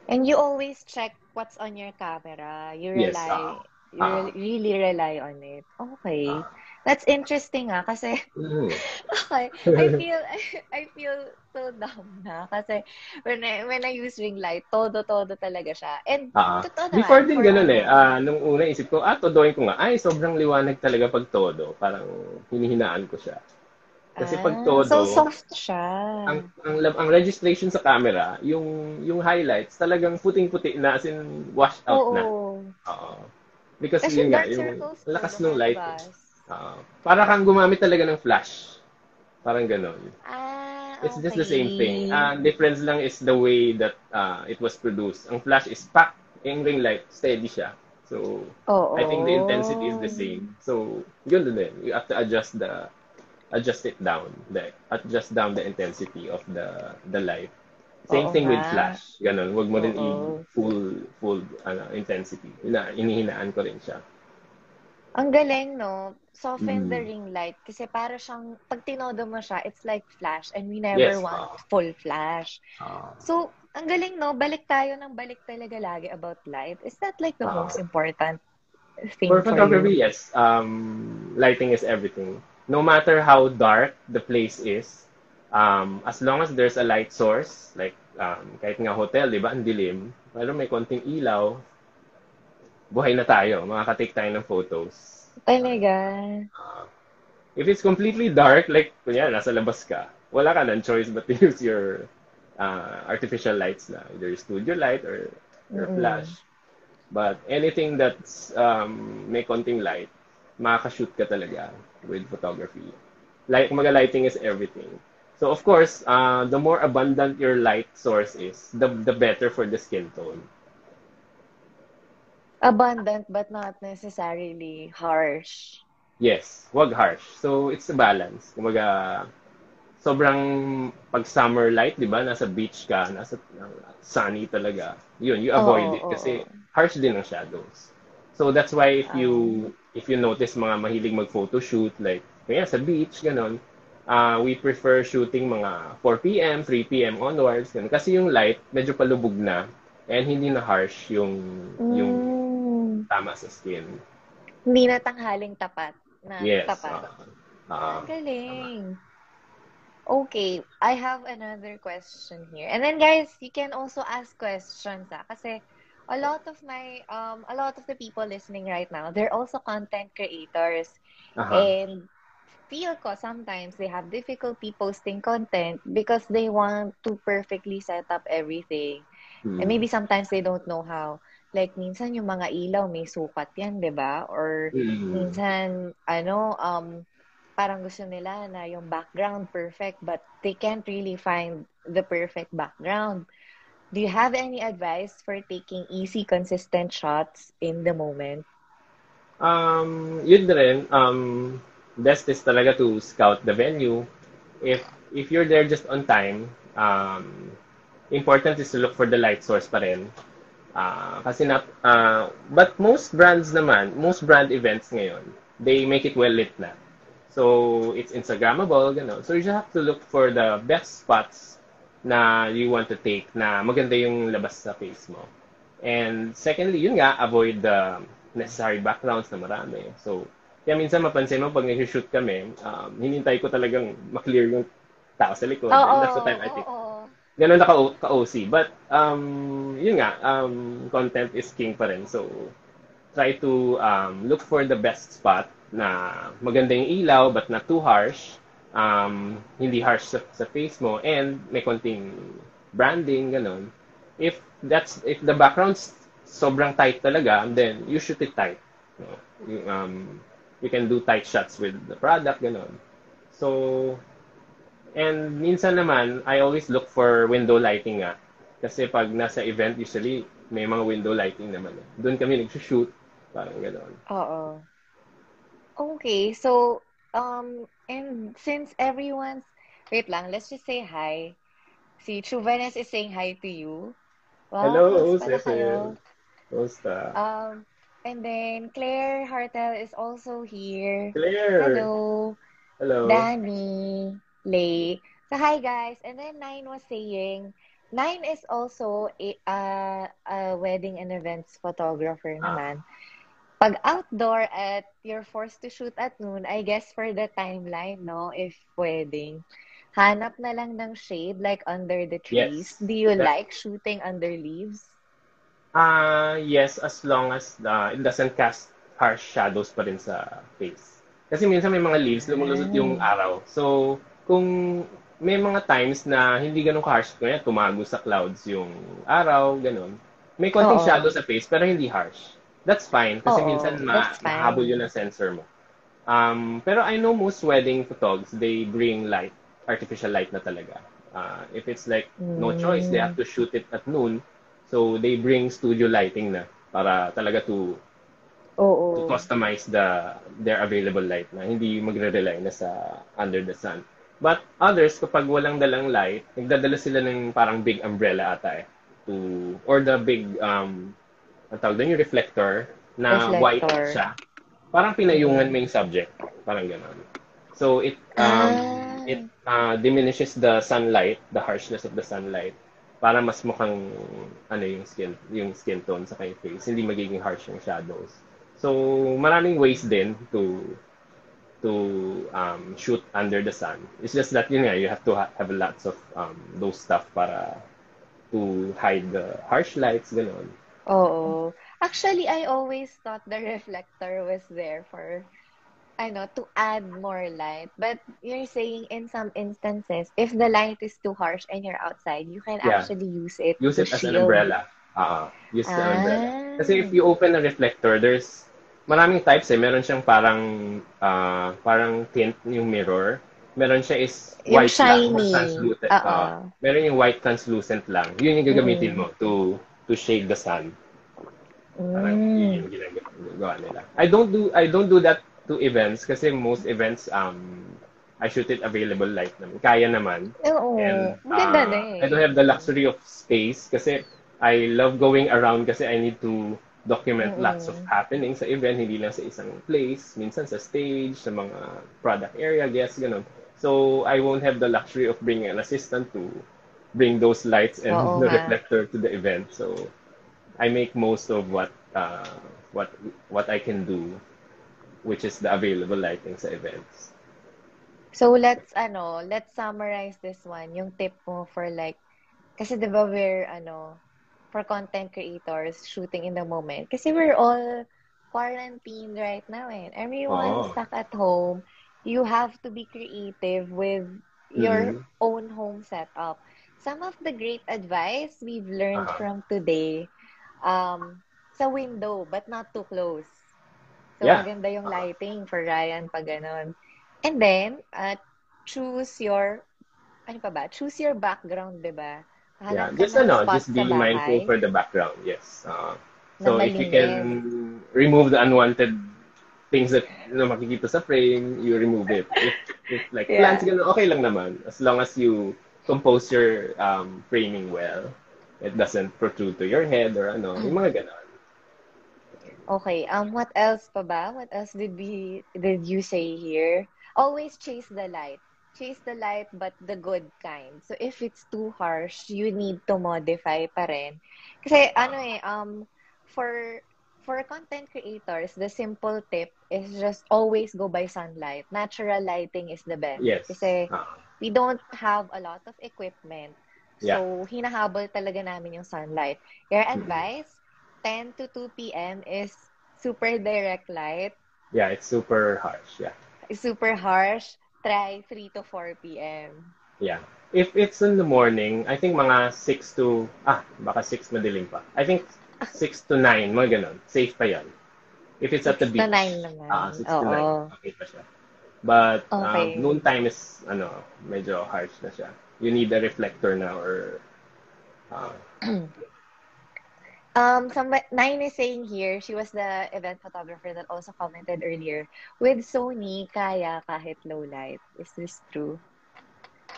And you always check what's on your camera. You Yes, rely, ah. you re- really rely on it. Okay. Ah. That's interesting ah kasi Mm. okay, I feel I, I feel so dumb na kasi when I when I use ring light, todo todo talaga siya. And Ah, totoo naman, before din for ganun eh. ano, Ah, nung una isip ko, ah, todoin ko nga. Ay, sobrang liwanag talaga pag todo. Parang hinihinaan ko siya. Kasi pag ah, todo, so soft siya. ang, ang ang registration sa camera, yung yung highlights talagang puting-puti na as in washed out na. Oo. Oo. Because Kasi yun nga, yung lakas ng light. lumabas. Oo. para kang gumamit talaga ng flash. Parang ganun. Ah, It's just the same okay. thing. Ang difference lang is the way that uh, it was produced. Ang flash is packed. Yung ring light, steady siya. So, Oo. I think the intensity is the same. So, yun din. You have to adjust the adjust it down. The, adjust down the intensity of the the light. Same Oo thing with nga. flash. Ganun. Huwag mo rin Oo. i-full full ano, intensity. Ina, inihinaan ko rin siya. Ang galing, no? Soften the Mm. ring light. Kasi para siyang, pag tinodo mo siya, it's like flash. And we never Yes, want ah. full flash. Ah. So, ang galing, no? Balik tayo ng balik talaga lagi about light. Is that like the Ah. most important thing For for photography, you? yes. Um, lighting is everything. No matter how dark the place is, um, as long as there's a light source, like um, kahit nga hotel, di ba, ang dilim, pero may konting ilaw, buhay na tayo. Makaka-take tayo ng photos. Talaga. Uh, if it's completely dark, like, kunya, nasa labas ka, wala ka ng choice but to use your uh, artificial lights na, either studio light or, or Mm-mm. flash. But anything that's um, may konting light, makaka-shoot ka talaga with photography. Like, kumaga lighting is everything. So, of course, uh, the more abundant your light source is, the, the better for the skin tone. Abundant but not necessarily harsh. Yes, wag harsh. So, it's a balance. Kumaga, sobrang pag summer light, di ba? Nasa beach ka, nasa uh, sunny talaga. Yun, you avoid Oo, it kasi oo. harsh din ang shadows. So, that's why if you Ah. if you notice mga mahilig mag-photo shoot, like, kaya sa beach, ganon, uh, we prefer shooting mga 4 p.m., 3 p.m. onwards. Ganun. Kasi yung light, medyo palubog na and hindi na harsh yung, yung Mm. Tama sa skin. Hindi na tanghaling tapat. Na Yes. tapat. uh, uh, Ang galing. Okay, I have another question here. And then guys, you can also ask questions ah. Kasi a lot of my um a lot of the people listening right now, they're also content creators. uh And feel ko sometimes they have difficulty posting content because they want to perfectly set up everything. And maybe sometimes they don't know how. Like minsan yung mga ilaw may sukat yan, 'di ba? Or Mm. minsan ano um parang gusto nila na yung background perfect but they can't really find the perfect background. Do you have any advice for taking easy consistent shots in the moment? Um, yun rin, um, best is talaga to scout the venue. If if you're there just on time, um, important is to look for the light source pa rin. Ah, kasi na, ah, but most brands naman, most brand events ngayon, they make it well lit na. So, it's Instagrammable, gano'n. So, you just have to look for the best spots na you want to take na maganda yung labas sa face mo. And secondly, yun nga, avoid the necessary backgrounds na marami. So, kaya minsan mapansin mo pag nag-shoot kami, um, hinintay ko talagang maklear yung tao sa likod. Oo, And that's the time I think. oo. Ganun na ka- ka-OC. But, um, yun nga, um, content is king pa rin. So, try to um, look for the best spot na maganda yung ilaw but not too harsh. Um, hindi harsh sa, sa face mo and may konting branding, ganun. If that's if the background's sobrang tight talaga, then you shoot it tight. You, um, you can do tight shots with the product, ganun. So, and minsan naman, I always look for window lighting nga. Kasi pag nasa event, usually, may mga window lighting naman. Eh. Doon kami nag-shoot. Parang gano'n. Oo. Okay, so, um, and since everyone's, wait lang, let's just say hi. Si Chuvenes is saying hi to you. Wow, Hello. Cecil. Kumusta? Um, and then Claire Hartel is also here. Claire! Hello. Hello. Danny, Lay. So, hi guys. And then Nine was saying, Nine is also a, uh, a wedding and events photographer Ah. naman. Pag outdoor at you're forced to shoot at noon, I guess for the timeline, no, if wedding, hanap na lang ng shade like under the trees. Yes. Do you That- like shooting under leaves? Ah, yes, as long as uh, it doesn't cast harsh shadows pa rin sa face. Kasi minsan may mga leaves, lumulusot yung araw. So, kung may mga times na hindi ganun ka-harsh, kaya tumago sa clouds yung araw, ganun. May konting Oo. shadow sa face, pero hindi harsh. That's fine, kasi Oo, minsan ma that's fine. mahabol yun ng sensor mo. Um, pero I know most wedding photogs, they bring light, artificial light na talaga. Uh, if it's like no choice, they have to shoot it at noon, So they bring studio lighting na para talaga to Oo. to customize the their available light na hindi magre-rely na sa under the sun. But others kapag walang dalang light, nagdadala sila ng parang big umbrella ata eh to or the big um ang tawag doon yung reflector na Reflector. white siya. Parang pinayungan mo yung subject, parang gano'n. So it um Ah. it uh, diminishes the sunlight, the harshness of the sunlight para mas mukhang ano yung skin yung skin tone sa kay face hindi magiging harsh yung shadows so maraming ways din to to um, shoot under the sun it's just that yun nga you have to ha- have lots of um, those stuff para to hide the harsh lights ganon Oo. Actually, I always thought the reflector was there for, I know, to add more light. But you're saying in some instances, if the light is too harsh and you're outside, you can Yeah. actually use it use it as an umbrella ah use the Ah. umbrella kasi if you open a reflector there's maraming types eh meron siyang parang ah, parang tint yung mirror meron siya is Yung white lang shiny. translucent Oo. Ah, meron yung white translucent lang yun yung gagamitin Mm. mo to to shade the sun parang Mm. yun yung ginagawa nila I don't do I don't do that to events kasi most events um I shoot it available light naman kaya naman Oo. And uh, na eh. I don't have the luxury of space kasi I love going around kasi I need to document Mm-mm. lots of happenings sa event, hindi lang sa isang place, minsan sa stage, sa mga product area, guests, ganun. So, I won't have the luxury of bringing an assistant to bring those lights and Oo the nga. reflector to the event. So, I make most of what uh, what what I can do, which is the available lighting sa events. So let's ano, let's summarize this one. Yung tip mo for like kasi 'di ba we're ano for content creators shooting in the moment. Kasi we're all quarantined right now eh. Everyone's Oo. stuck at home. You have to be creative with your Mhm. own home setup. Some of the great advice we've learned Aha. from today um sa window but not too close. So Yeah. maganda yung lighting for Ryan pag ganun. And then, uh, choose your, ano pa ba? Choose your background, di ba? Yeah, just ano, just be mindful for the background. Yes. Uh, so if you can remove the unwanted things that you know, makikita sa frame, you remove it. If, if like Yeah. plants, ganun, okay lang naman. As long as you compose your um, framing well. It doesn't protrude to your head or ano, yung mga ganon. Okay, um, what else pa ba? What else did we, did you say here? Always chase the light. Chase the light, but the good kind. So, if it's too harsh, you need to modify pa rin. Kasi, ano eh, um, for, for content creators, the simple tip is just always go by sunlight. Natural lighting is the best. Yes. Kasi Ah, we don't have a lot of equipment. Yeah. So, hinahabol talaga namin yung sunlight. Your advice, 10 to 2 p.m. is super direct light. yeah, it's super harsh. Yeah. Super harsh. Try 3 to 4 p.m. Yeah. If it's in the morning, I think mga 6 to, ah, baka 6 madilim pa. I think 6 to 9, mga ganun. Safe pa yan. If it's at the 6 beach. to 9 naman. Ah, 6 to Oo. 9. Okay pa siya. But Okay. um, noon time is, ano, medyo harsh na siya. You need a reflector na or, uh, Um, some Nine is saying here, she was the event photographer that also commented earlier. With Sony, kaya kahit low light. Is this true?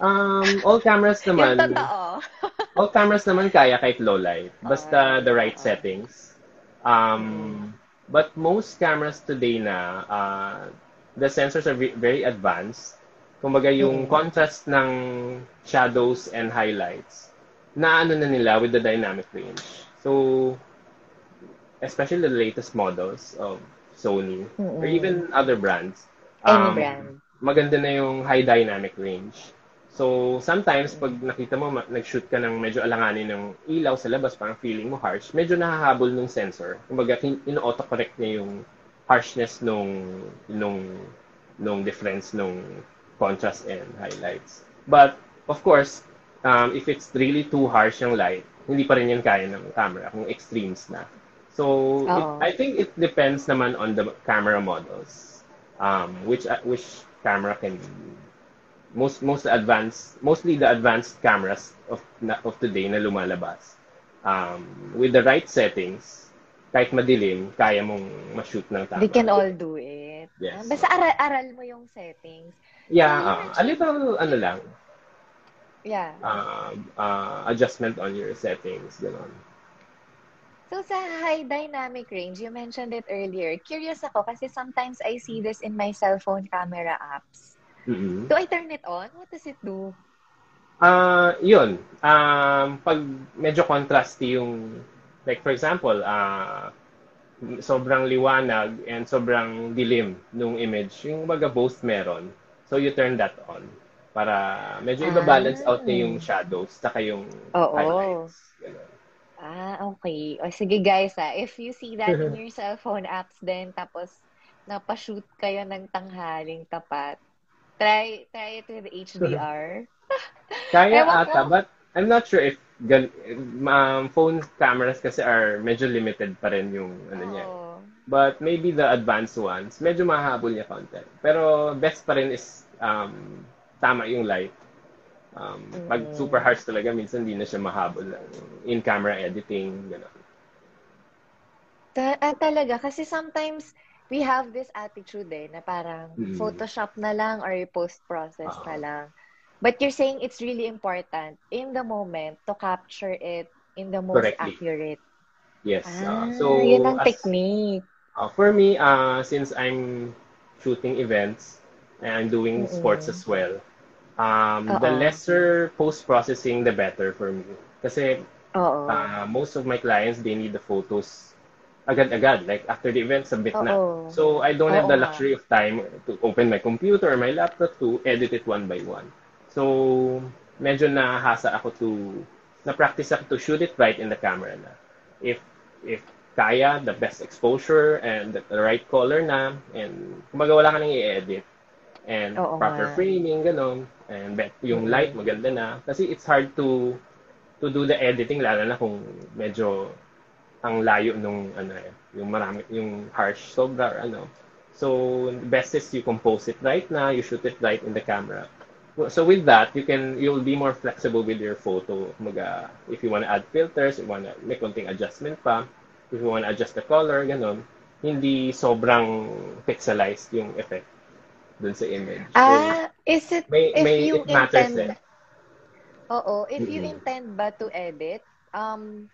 um, all cameras Yung naman, totoo. all cameras naman kaya kahit low light. Basta Ah, the right oo. settings. Um, but most cameras today na, uh, the sensors are ve- very advanced. Kumbaga yung Mm. contrast ng shadows and highlights, na ano na nila with the dynamic range. So, especially the latest models of Sony or Mm-mm. even other brands. Any um, brand. Maganda na yung high dynamic range. So, sometimes, pag nakita mo, nag-shoot ka ng medyo alanganin ng ilaw sa labas, parang feeling mo harsh, medyo nahahabol nung sensor. Kumbaga, ino-autocorrect niya yung harshness nung, nung, nung difference nung contrast and highlights. But, of course, um, if it's really too harsh yung light, hindi pa rin yan kaya ng camera kung extremes na. So, it. I think it depends naman on the camera models. Um, which uh, which camera can most most advanced mostly the advanced cameras of of today na lumalabas um, with the right settings kahit madilim kaya mong ma-shoot ng tama They can all do it. Yes. Ah, Basta aral-aral mo yung settings. yeah So, you uh, a little ano lang Yeah. uh, uh, adjustment on your settings ganon So sa high dynamic range, you mentioned it earlier. Curious ako kasi sometimes I see this in my cell phone camera apps. mm Do I turn it on? What does it do? Ah, yun. Um, pag medyo contrasty yung, like for example, ah, sobrang liwanag and sobrang dilim nung image, yung baga both meron. So you turn that on para medyo iba-balance Ah. out niya yung shadows saka yung Oo. highlights. Ganun. Ah, okay. O sige guys, ah, if you see that in your cellphone apps din, tapos napashoot kayo ng tanghaling tapat, try try it with HDR. Kaya Ewan ata, ko. but I'm not sure if gan, um, phone cameras kasi are medyo limited pa rin yung ano niya. Oo. But maybe the advanced ones, medyo mahabol niya konti. Pero best pa rin is um, tama yung light. Um, Pag Mm. super harsh talaga, minsan hindi na siya mahabol. In-camera editing, gano'n. Ta- ah, talaga, kasi sometimes we have this attitude eh, na parang Mm. Photoshop na lang or post-process Oo. na lang. But you're saying it's really important in the moment to capture it in the most Correctly. accurate. Yes. Ah, uh, so, yun ang as- technique. uh, for me, uh, since I'm shooting events and doing Mm-mm. sports as well, um, the lesser post-processing, the better for me. Kasi uh, most of my clients, they need the photos agad-agad. Like after the event, submit na. Oo. So I don't have the luxury of time to open my computer or my laptop to edit it one by one. So medyo nahasa ako to na-practice ako to shoot it right in the camera na. If if kaya, the best exposure and the, the right color na and kumbaga wala ka nang i-edit and Oo proper nga. framing ganon and bet, yung Mm. light maganda na kasi it's hard to to do the editing lalo na kung medyo ang layo nung ano eh, yung marami yung harsh sobra or ano. So best is you compose it right na, you shoot it right in the camera. So with that, you can you'll be more flexible with your photo. Kumaga, if you want to add filters, you want to make konting adjustment pa, if you want to adjust the color, ganon, hindi sobrang pixelized yung effect dun sa image. So, Ah, is it may, if may, you it matters intend, eh. oo, if you Mm-mm. intend ba to edit, um,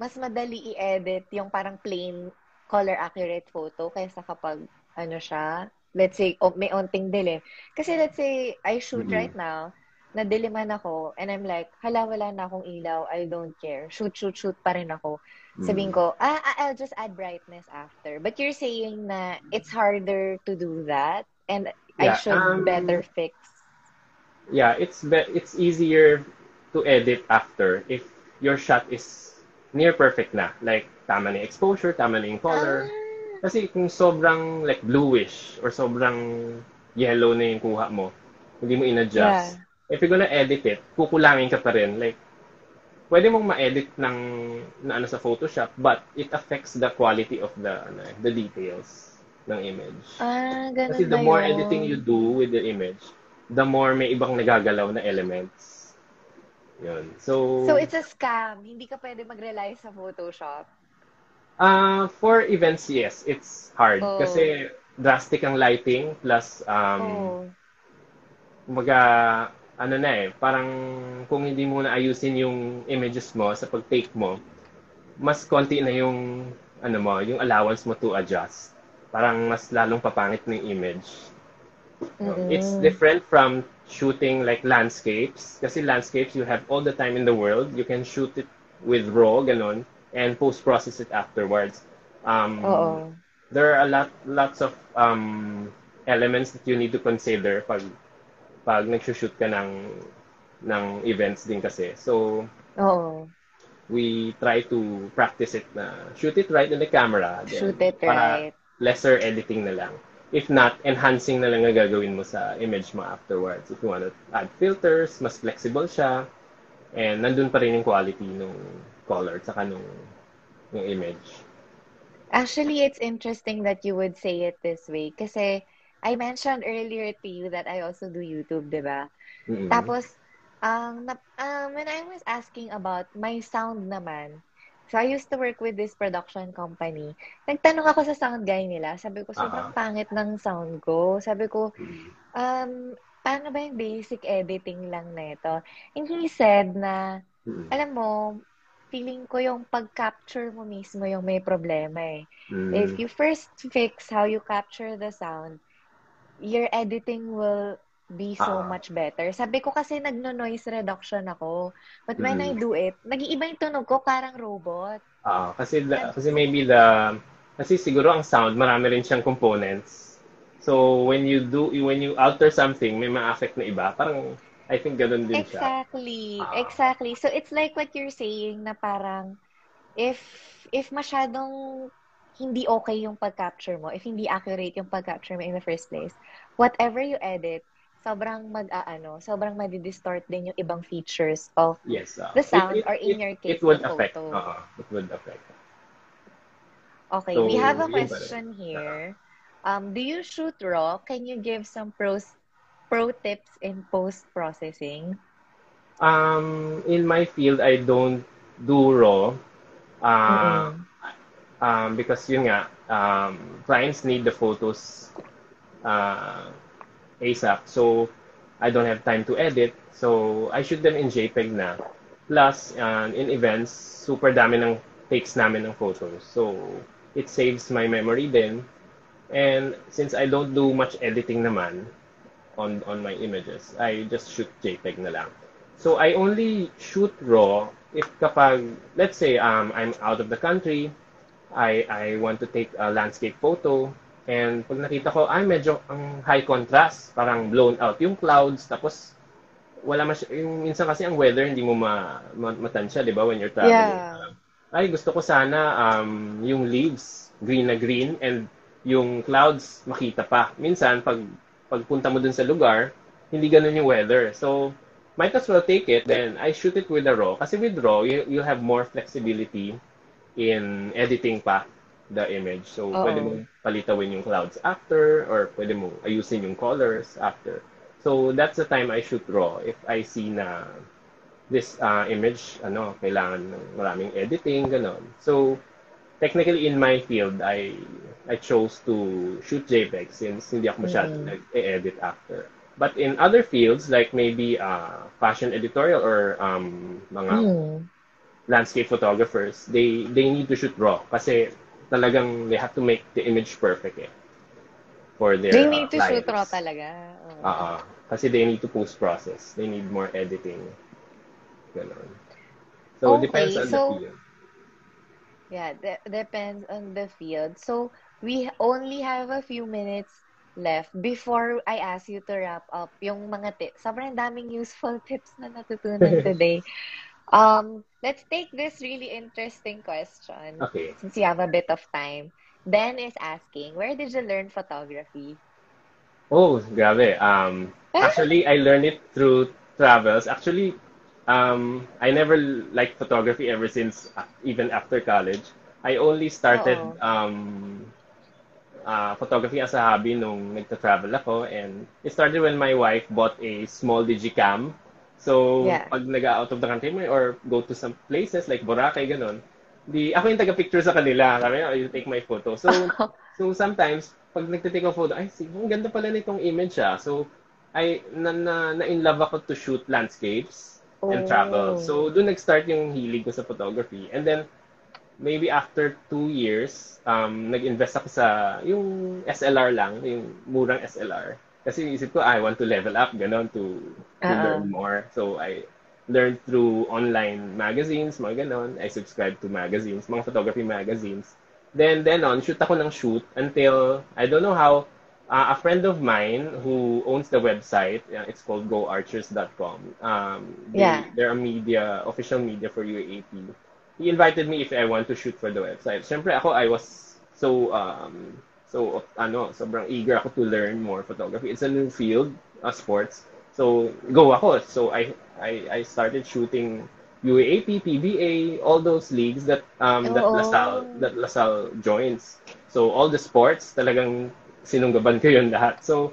mas madali i-edit yung parang plain color accurate photo kaysa kapag ano siya, let's say, oh, may onting dilim. Kasi let's say, I shoot Mm-mm. right now, nadiliman ako, and I'm like, hala, wala na akong ilaw, I don't care. Shoot, shoot, shoot pa rin ako. Sabihin Mm. ko, ah, ah, I'll just add brightness after. But you're saying na it's harder to do that, and I Yeah, should um, better fix. Yeah, it's be- it's easier to edit after if your shot is near perfect na. Like, tama na yung exposure, tama na yung color. Ah, Kasi kung sobrang like bluish or sobrang yellow na yung kuha mo, hindi mo in-adjust. If you're gonna edit it, kukulangin ka pa rin. Like, pwede mong ma-edit ng na ano sa Photoshop, but it affects the quality of the ano, the details ng image. ah, ganun Kasi the more yun? editing you do with the image, the more may ibang nagagalaw na elements. Yun. So, So, it's a scam. Hindi ka pwede mag-rely sa Photoshop. uh, for events, yes, it's hard. Oh. Kasi drastic ang lighting plus um, oh. Kumbaga, ano na eh, parang kung hindi mo na ayusin yung images mo sa pag-take mo, mas konti na yung, ano mo, yung allowance mo to adjust. Parang mas lalong papangit ng image. Mm-mm. It's different from shooting like landscapes. Kasi landscapes, you have all the time in the world. You can shoot it with RAW, ganon, and post-process it afterwards. Um, Oo. there are a lot lots of um, elements that you need to consider pag pag nagsushoot ka ng ng events din kasi. So, Oo. we try to practice it na shoot it right in the camera. then Shoot it para right. Lesser editing na lang. If not, enhancing na lang ang gagawin mo sa image mo afterwards. If you want to add filters, mas flexible siya. And nandun pa rin yung quality ng color at saka nung, nung image. Actually, it's interesting that you would say it this way. Kasi I mentioned earlier to you that I also do YouTube, di ba? Mm-mm. Tapos, um, um, when I was asking about my sound naman, so I used to work with this production company. Nagtanong ako sa sound guy nila. Sabi ko, sobrang Ah. pangit ng sound ko. Sabi ko, um, paano ba yung basic editing lang na ito? And he said na, Mm. alam mo, feeling ko yung pag-capture mo mismo yung may problema eh. Mm. If you first fix how you capture the sound, your editing will be so Ah. much better. Sabi ko kasi nagno-noise reduction ako. But when I Mm. do it, nag-iiba yung tunog ko, parang robot. Ah, kasi the, kasi maybe the kasi siguro ang sound marami rin siyang components. So when you do when you alter something, may ma-affect na iba. Parang I think ganun din siya. Exactly. Ah. Exactly. So it's like what you're saying na parang if if masyadong hindi okay yung pag-capture mo, if hindi accurate yung pag-capture mo in the first place, whatever you edit, sobrang mag-aano, sobrang madi-distort din yung ibang features of Yes. ah. The sound, It- it- or in it- your case, it would the affect. photo. Oo, it would affect. Okay, So, we have a yun pa rin. question here. Um, do you shoot raw? Can you give some pros pro tips in post-processing? Um, in my field, I don't do raw. Uh, um, because yun nga, um, clients need the photos uh, ASAP. So, I don't have time to edit. So, I shoot them in JPEG na. Plus, uh, in events, super dami ng takes namin ng photos. So, it saves my memory din. And since I don't do much editing naman on on my images, I just shoot JPEG na lang. So, I only shoot raw if kapag, let's say, um, I'm out of the country, I, I want to take a landscape photo, and pag nakita ko, ay, medyo ang high contrast, parang blown out yung clouds, tapos wala mas yung minsan kasi ang weather hindi mo ma, ma matansya, 'di ba, when you're traveling. Yeah. Ay, gusto ko sana um, yung leaves green na green and yung clouds makita pa. Minsan pag pagpunta mo dun sa lugar, hindi ganun yung weather. So, might as well take it then I shoot it with a raw kasi with raw you you have more flexibility in editing pa the image. So, Oo. pwede mo palitawin yung clouds after or pwede mo ayusin yung colors after. So, that's the time I shoot raw. If I see na this uh, image, ano, kailangan ng maraming editing, ganon. So, technically in my field, I I chose to shoot JPEG since hindi ako masyadong Mm. nag-edit after. But in other fields, like maybe uh, fashion editorial or um, mga Hmm. landscape photographers, they they need to shoot raw kasi talagang they have to make the image perfect eh for their They uh, need to shoot clients. raw talaga. Oo. Ah, ah. kasi they need to post-process. They need more editing. Ganon. So, Okay, depends on the so field. yeah, de depends on the field. So we only have a few minutes left before I ask you to wrap up yung mga tips. Sobrang daming useful tips na natutunan today. Um, let's take this really interesting question Okay. since you have a bit of time. Ben is asking, where did you learn photography? Oh, grabe. Um, actually, I learned it through travels. Actually, um, I never liked photography ever since, uh, even after college. I only started Oo. um, uh, photography as a hobby nung nagta-travel ako. And it started when my wife bought a small digicam. So, Yeah. pag nag-out of the country mo or go to some places like Boracay, ganun, di, ako yung taga-picture sa kanila. Sabi niya, "Oh, you take my photo. So, so sometimes, pag nagtitake ako photo, ay, sige, ang ganda pala nitong image ah. So, I, na, na, na in love ako to shoot landscapes and travel. Oh. So, doon nag-start yung hilig ko sa photography. And then, maybe after two years, um, nag-invest ako sa yung SLR lang, yung murang SLR. Kasi isip ko, I want to level up, ganon, to, to Oo. learn more. So, I learned through online magazines, mga ganon. I subscribed to magazines, mga photography magazines. Then, then on, shoot ako ng shoot until, I don't know how, uh, a friend of mine who owns the website, uh, it's called goarchers.com. Um, they, Yeah. They're a media, official media for UAAP. He invited me if I want to shoot for the website. Siyempre ako, I was so, um, so, ano, sobrang eager ako to learn more photography. It's a new field, uh, sports. So, go ako. So, I, I, I started shooting UAAP, PBA, all those leagues that um that Oo. LaSalle that LaSalle joins. So all the sports talagang sinunggaban ko yun lahat. So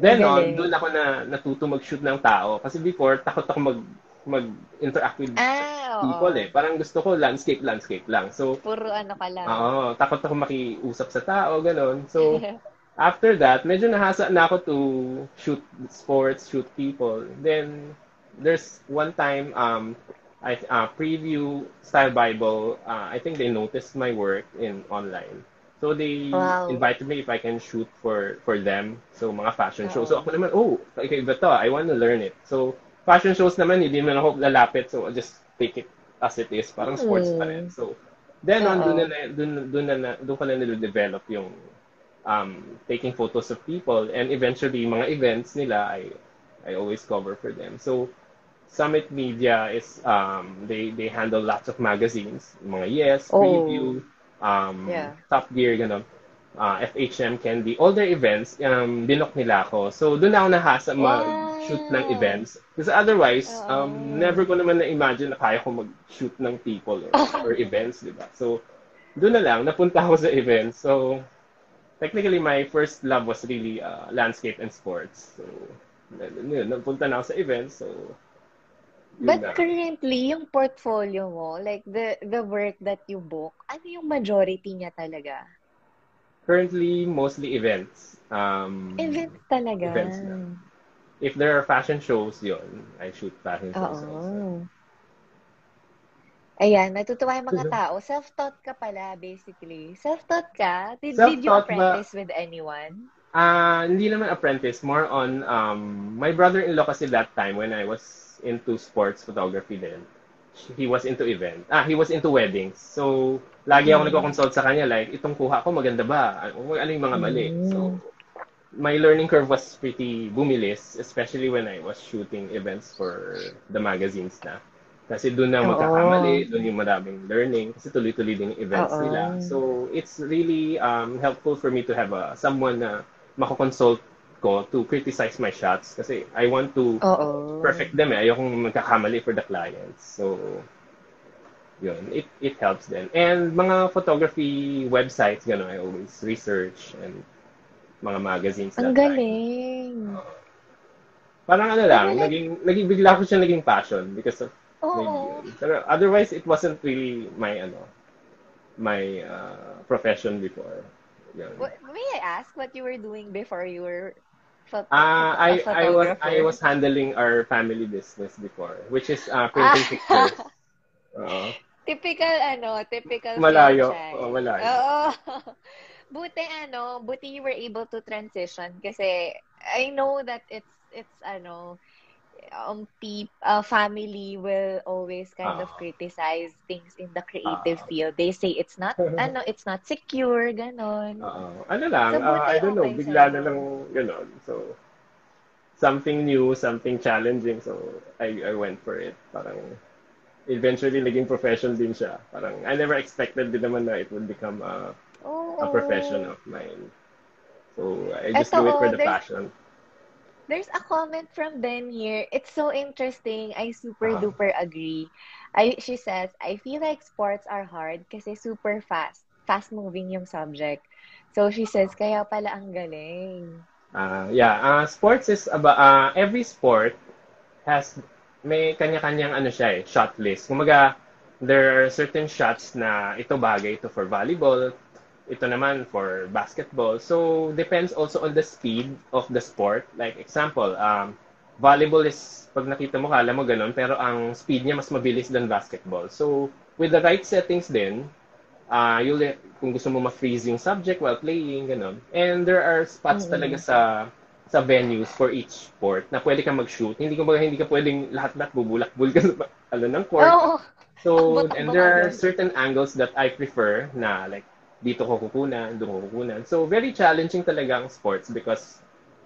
then on, doon ako na natuto mag-shoot ng tao kasi before takot ako mag mag-interact with Ah, oo. people eh. Parang gusto ko landscape landscape lang. So Puro ano ka lang. oo, takot ako makiusap sa tao, ganun. So after that, medyo nahasa na ako to shoot sports, shoot people. Then there's one time um I uh, preview Style Bible. Uh, I think they noticed my work in online. So they Wow. invited me if I can shoot for for them. So mga fashion shows. Oo. So ako naman, oh, kakaiba to. I want to learn it. So fashion shows naman, hindi naman ako lalapit. So I'll just take it as it is. Parang sports pa rin. So then on, Oo. doon na, doon, doon na, doon ko na nilo-develop yung um, taking photos of people and eventually mga events nila I I always cover for them. So Summit Media is um, they they handle lots of magazines, mga Yes, Oh. Preview, um, Yeah. Top Gear, gano'n. Uh, FHM Candy, all their events, um, binok nila ako. So, doon ako nahasa mag-shoot ng events. Kasi otherwise, Oo. um, never ko naman na-imagine na kaya ko mag-shoot ng people or, or events, di ba? So, doon na lang, napunta ako sa events. So, technically, my first love was really uh, landscape and sports. So, yun, napunta na ako sa events. So, But na. currently, yung portfolio mo, like the the work that you book, ano yung majority niya talaga? Currently, mostly events. Um, Events talaga. Events na. If there are fashion shows, yun, I shoot fashion shows also. Oo. Ayan, natutuwa yung mga tao. Self-taught ka pala, basically. Self-taught ka? Did, did you Self-taught ba- apprentice with anyone? Ah, hindi naman apprentice, more on um my brother-in-law kasi that time when I was into sports photography then. He was into event. Ah, he was into weddings. So, lagi ako Mm. nagko-consult sa kanya like itong kuha ko maganda ba? Ano ano yung mga mali? Mm. So, my learning curve was pretty bumilis, especially when I was shooting events for the magazines na. Kasi doon na magkakamali, doon yung maraming learning, kasi tuloy-tuloy din yung events Oo. nila. So, it's really um, helpful for me to have a, someone na makakonsult ko to criticize my shots kasi I want to Oo. perfect them eh. Ayokong magkakamali for the clients. So, yun. It, it helps them. And mga photography websites, gano'n, I always research and mga magazines Ang that time. galing. Parang ano lang, like- naging, naging bigla ko siya naging passion because of yun. Pero otherwise, it wasn't really my, ano, my uh, profession before. Yun. What- May I ask what you were doing before you were pho- Ah, a I I was? I was handling our family business before, which is uh, printing Ah. pictures. Oo. Typical ano, typical Malayo. Oo, malayo. Oo. buti ano, buti you were able to transition kasi I know that it's it's ano um peop, uh, family will always kind of Ah. criticize things in the creative Ah. field. They say it's not ano, it's not secure, ganon. Oo. Ano lang, So, buti I don't know, okay bigla na lang gano'n. So, something new, something challenging. So, I, I went for it. Parang, eventually, naging profession din siya. Parang, I never expected din naman na it would become a, Oo. a profession of mine. So, I just Eto, do it for oh, the there's- passion. There's a comment from Ben here. It's so interesting. I super Ah. duper agree. I she says, I feel like sports are hard kasi super fast. Fast moving yung subject. So she says, kaya pala ang galing. Ah, yeah, uh, sports is about uh, every sport has may kanya-kanyang ano siya eh, shot list. Kumaga, there are certain shots na ito bagay ito for volleyball, ito naman for basketball. So depends also on the speed of the sport. Like example, um, volleyball is pag nakita mo kala mo ganun, pero ang speed niya mas mabilis than basketball. So with the right settings din, uh, you'll kung gusto mo ma-freeze yung subject while playing, ganun. And there are spots Mm. talaga sa sa venues for each sport na pwede kang mag-shoot. Hindi ko hindi ka pwedeng lahat-lahat bubulak-bul ka sa ano ng court. Oo. So, and there are certain angles that I prefer na like dito ko kukunan, doon ko kukunan. So, very challenging talaga ang sports because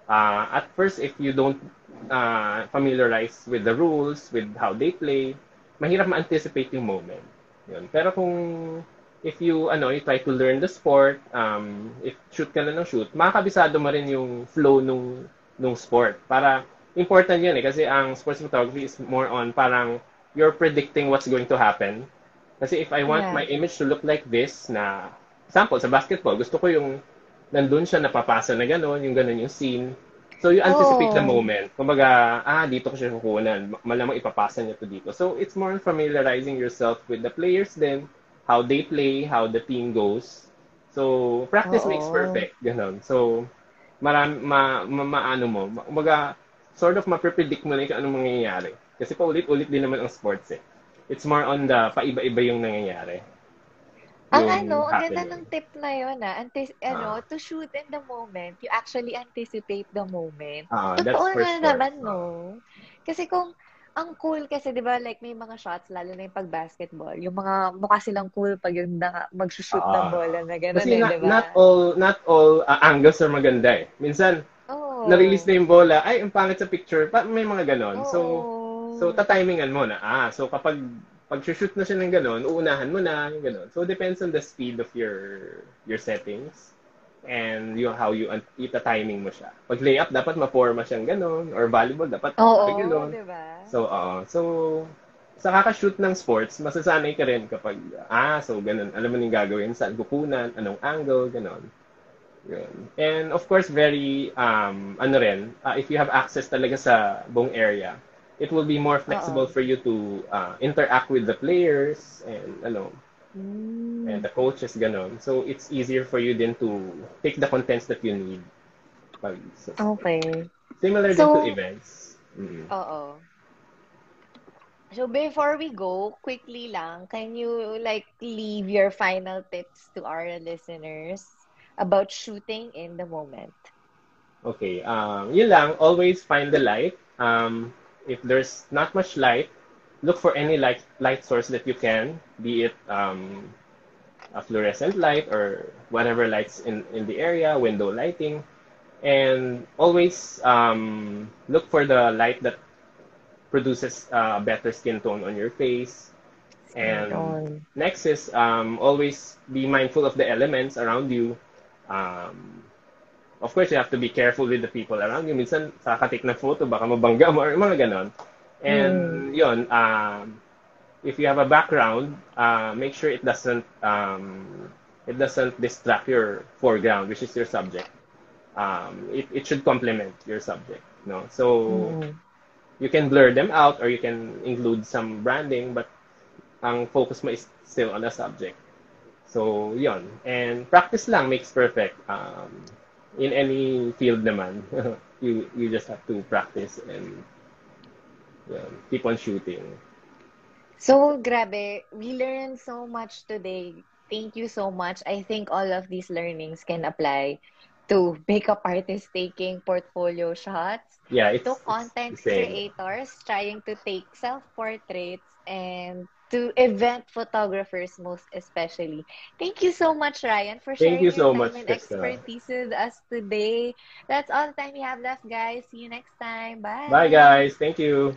uh, at first, if you don't uh, familiarize with the rules, with how they play, mahirap ma-anticipate yung moment. Yun. Pero kung if you ano you try to learn the sport um if shoot ka na ng shoot makakabisado mo rin yung flow nung nung sport para important yun eh kasi ang sports photography is more on parang you're predicting what's going to happen kasi if I want Yeah. my image to look like this na example sa basketball gusto ko yung nandun siya napapasa na gano'n yung gano'n yung scene so you anticipate the Oh. moment kumbaga ah dito ko siya kukunan malamang ipapasa niya to dito so it's more on familiarizing yourself with the players then how they play, how the team goes. So, practice makes Oo. perfect. Ganon. So, marami, ma, ma, maano mo, ma- kumbaga, sort of maprepredict mo na kung anong mangyayari. Kasi paulit-ulit din naman ang sports eh. It's more on the paiba-iba yung nangyayari. Ang Yung ano, ang ganda ng tip na yun ah. Antis- ano, Ah. to shoot in the moment, you actually anticipate the moment. Ah, that's Totoo nga sports. naman, Ah. no? Kasi kung, ang cool kasi, di ba, like, may mga shots, lalo na yung pag-basketball, yung mga, mukha silang cool pag yung na, mag-shoot ng Ah. bola na gano'n Kasi eh, not, di ba? not all not all uh, angles are maganda eh. Minsan, Oo. na-release na yung bola, ay, ang pangit sa picture. Pa, may mga ganon. So, Oo. So, tatimingan mo na. Ah, so kapag pag shoot na siya ng ganun, uunahan mo na, yung ganun. So, depends on the speed of your your settings and you, how you ita-timing mo siya. Pag layup, dapat ma-forma siyang ganun. Or volleyball, dapat Oo, may ganun. di ba? So, oo. So, sa kakashoot ng sports, masasanay ka rin kapag, ah, so ganun. Alam mo na yung gagawin, saan kukunan, anong angle, ganun. Yun. And of course, very, um, ano rin, uh, if you have access talaga sa buong area, it will be more flexible Oo. for you to uh, interact with the players and, ano, Mm. and the coaches, ganun. So, it's easier for you then to pick the contents that you need. Pag, so, Okay. similar So- to events. Mm. Oo. So before we go, quickly lang, can you like leave your final tips to our listeners about shooting in the moment? Okay, um, yun lang, always find the light. Um, if there's not much light, look for any light light source that you can, be it um, a fluorescent light or whatever lights in, in the area, window lighting. And always um, look for the light that produces uh, better skin tone on your face. And next is um, always be mindful of the elements around you. Um, of course, you have to be careful with the people around you. Minsan, kakatik na photo, baka mabangga mo or mga ganon. And yun, um, if you have a background, uh, make sure it doesn't um, it doesn't distract your foreground, which is your subject. Um, it, it should complement your subject. No, so Mm. you can blur them out or you can include some branding, but ang focus mo is still on the subject. So, yon. And practice lang makes perfect. Um, in any field naman, you you just have to practice and yun, keep on shooting. So, grabe, we learned so much today. Thank you so much. I think all of these learnings can apply to makeup artists taking portfolio shots Yeah, it's, to content same. creators trying to take self-portraits and to event photographers most especially. Thank you so much, Ryan, for sharing Thank you your so time much, and Krista. expertise with us today. That's all the time we have left, guys. See you next time. Bye, Bye. guys. Thank you.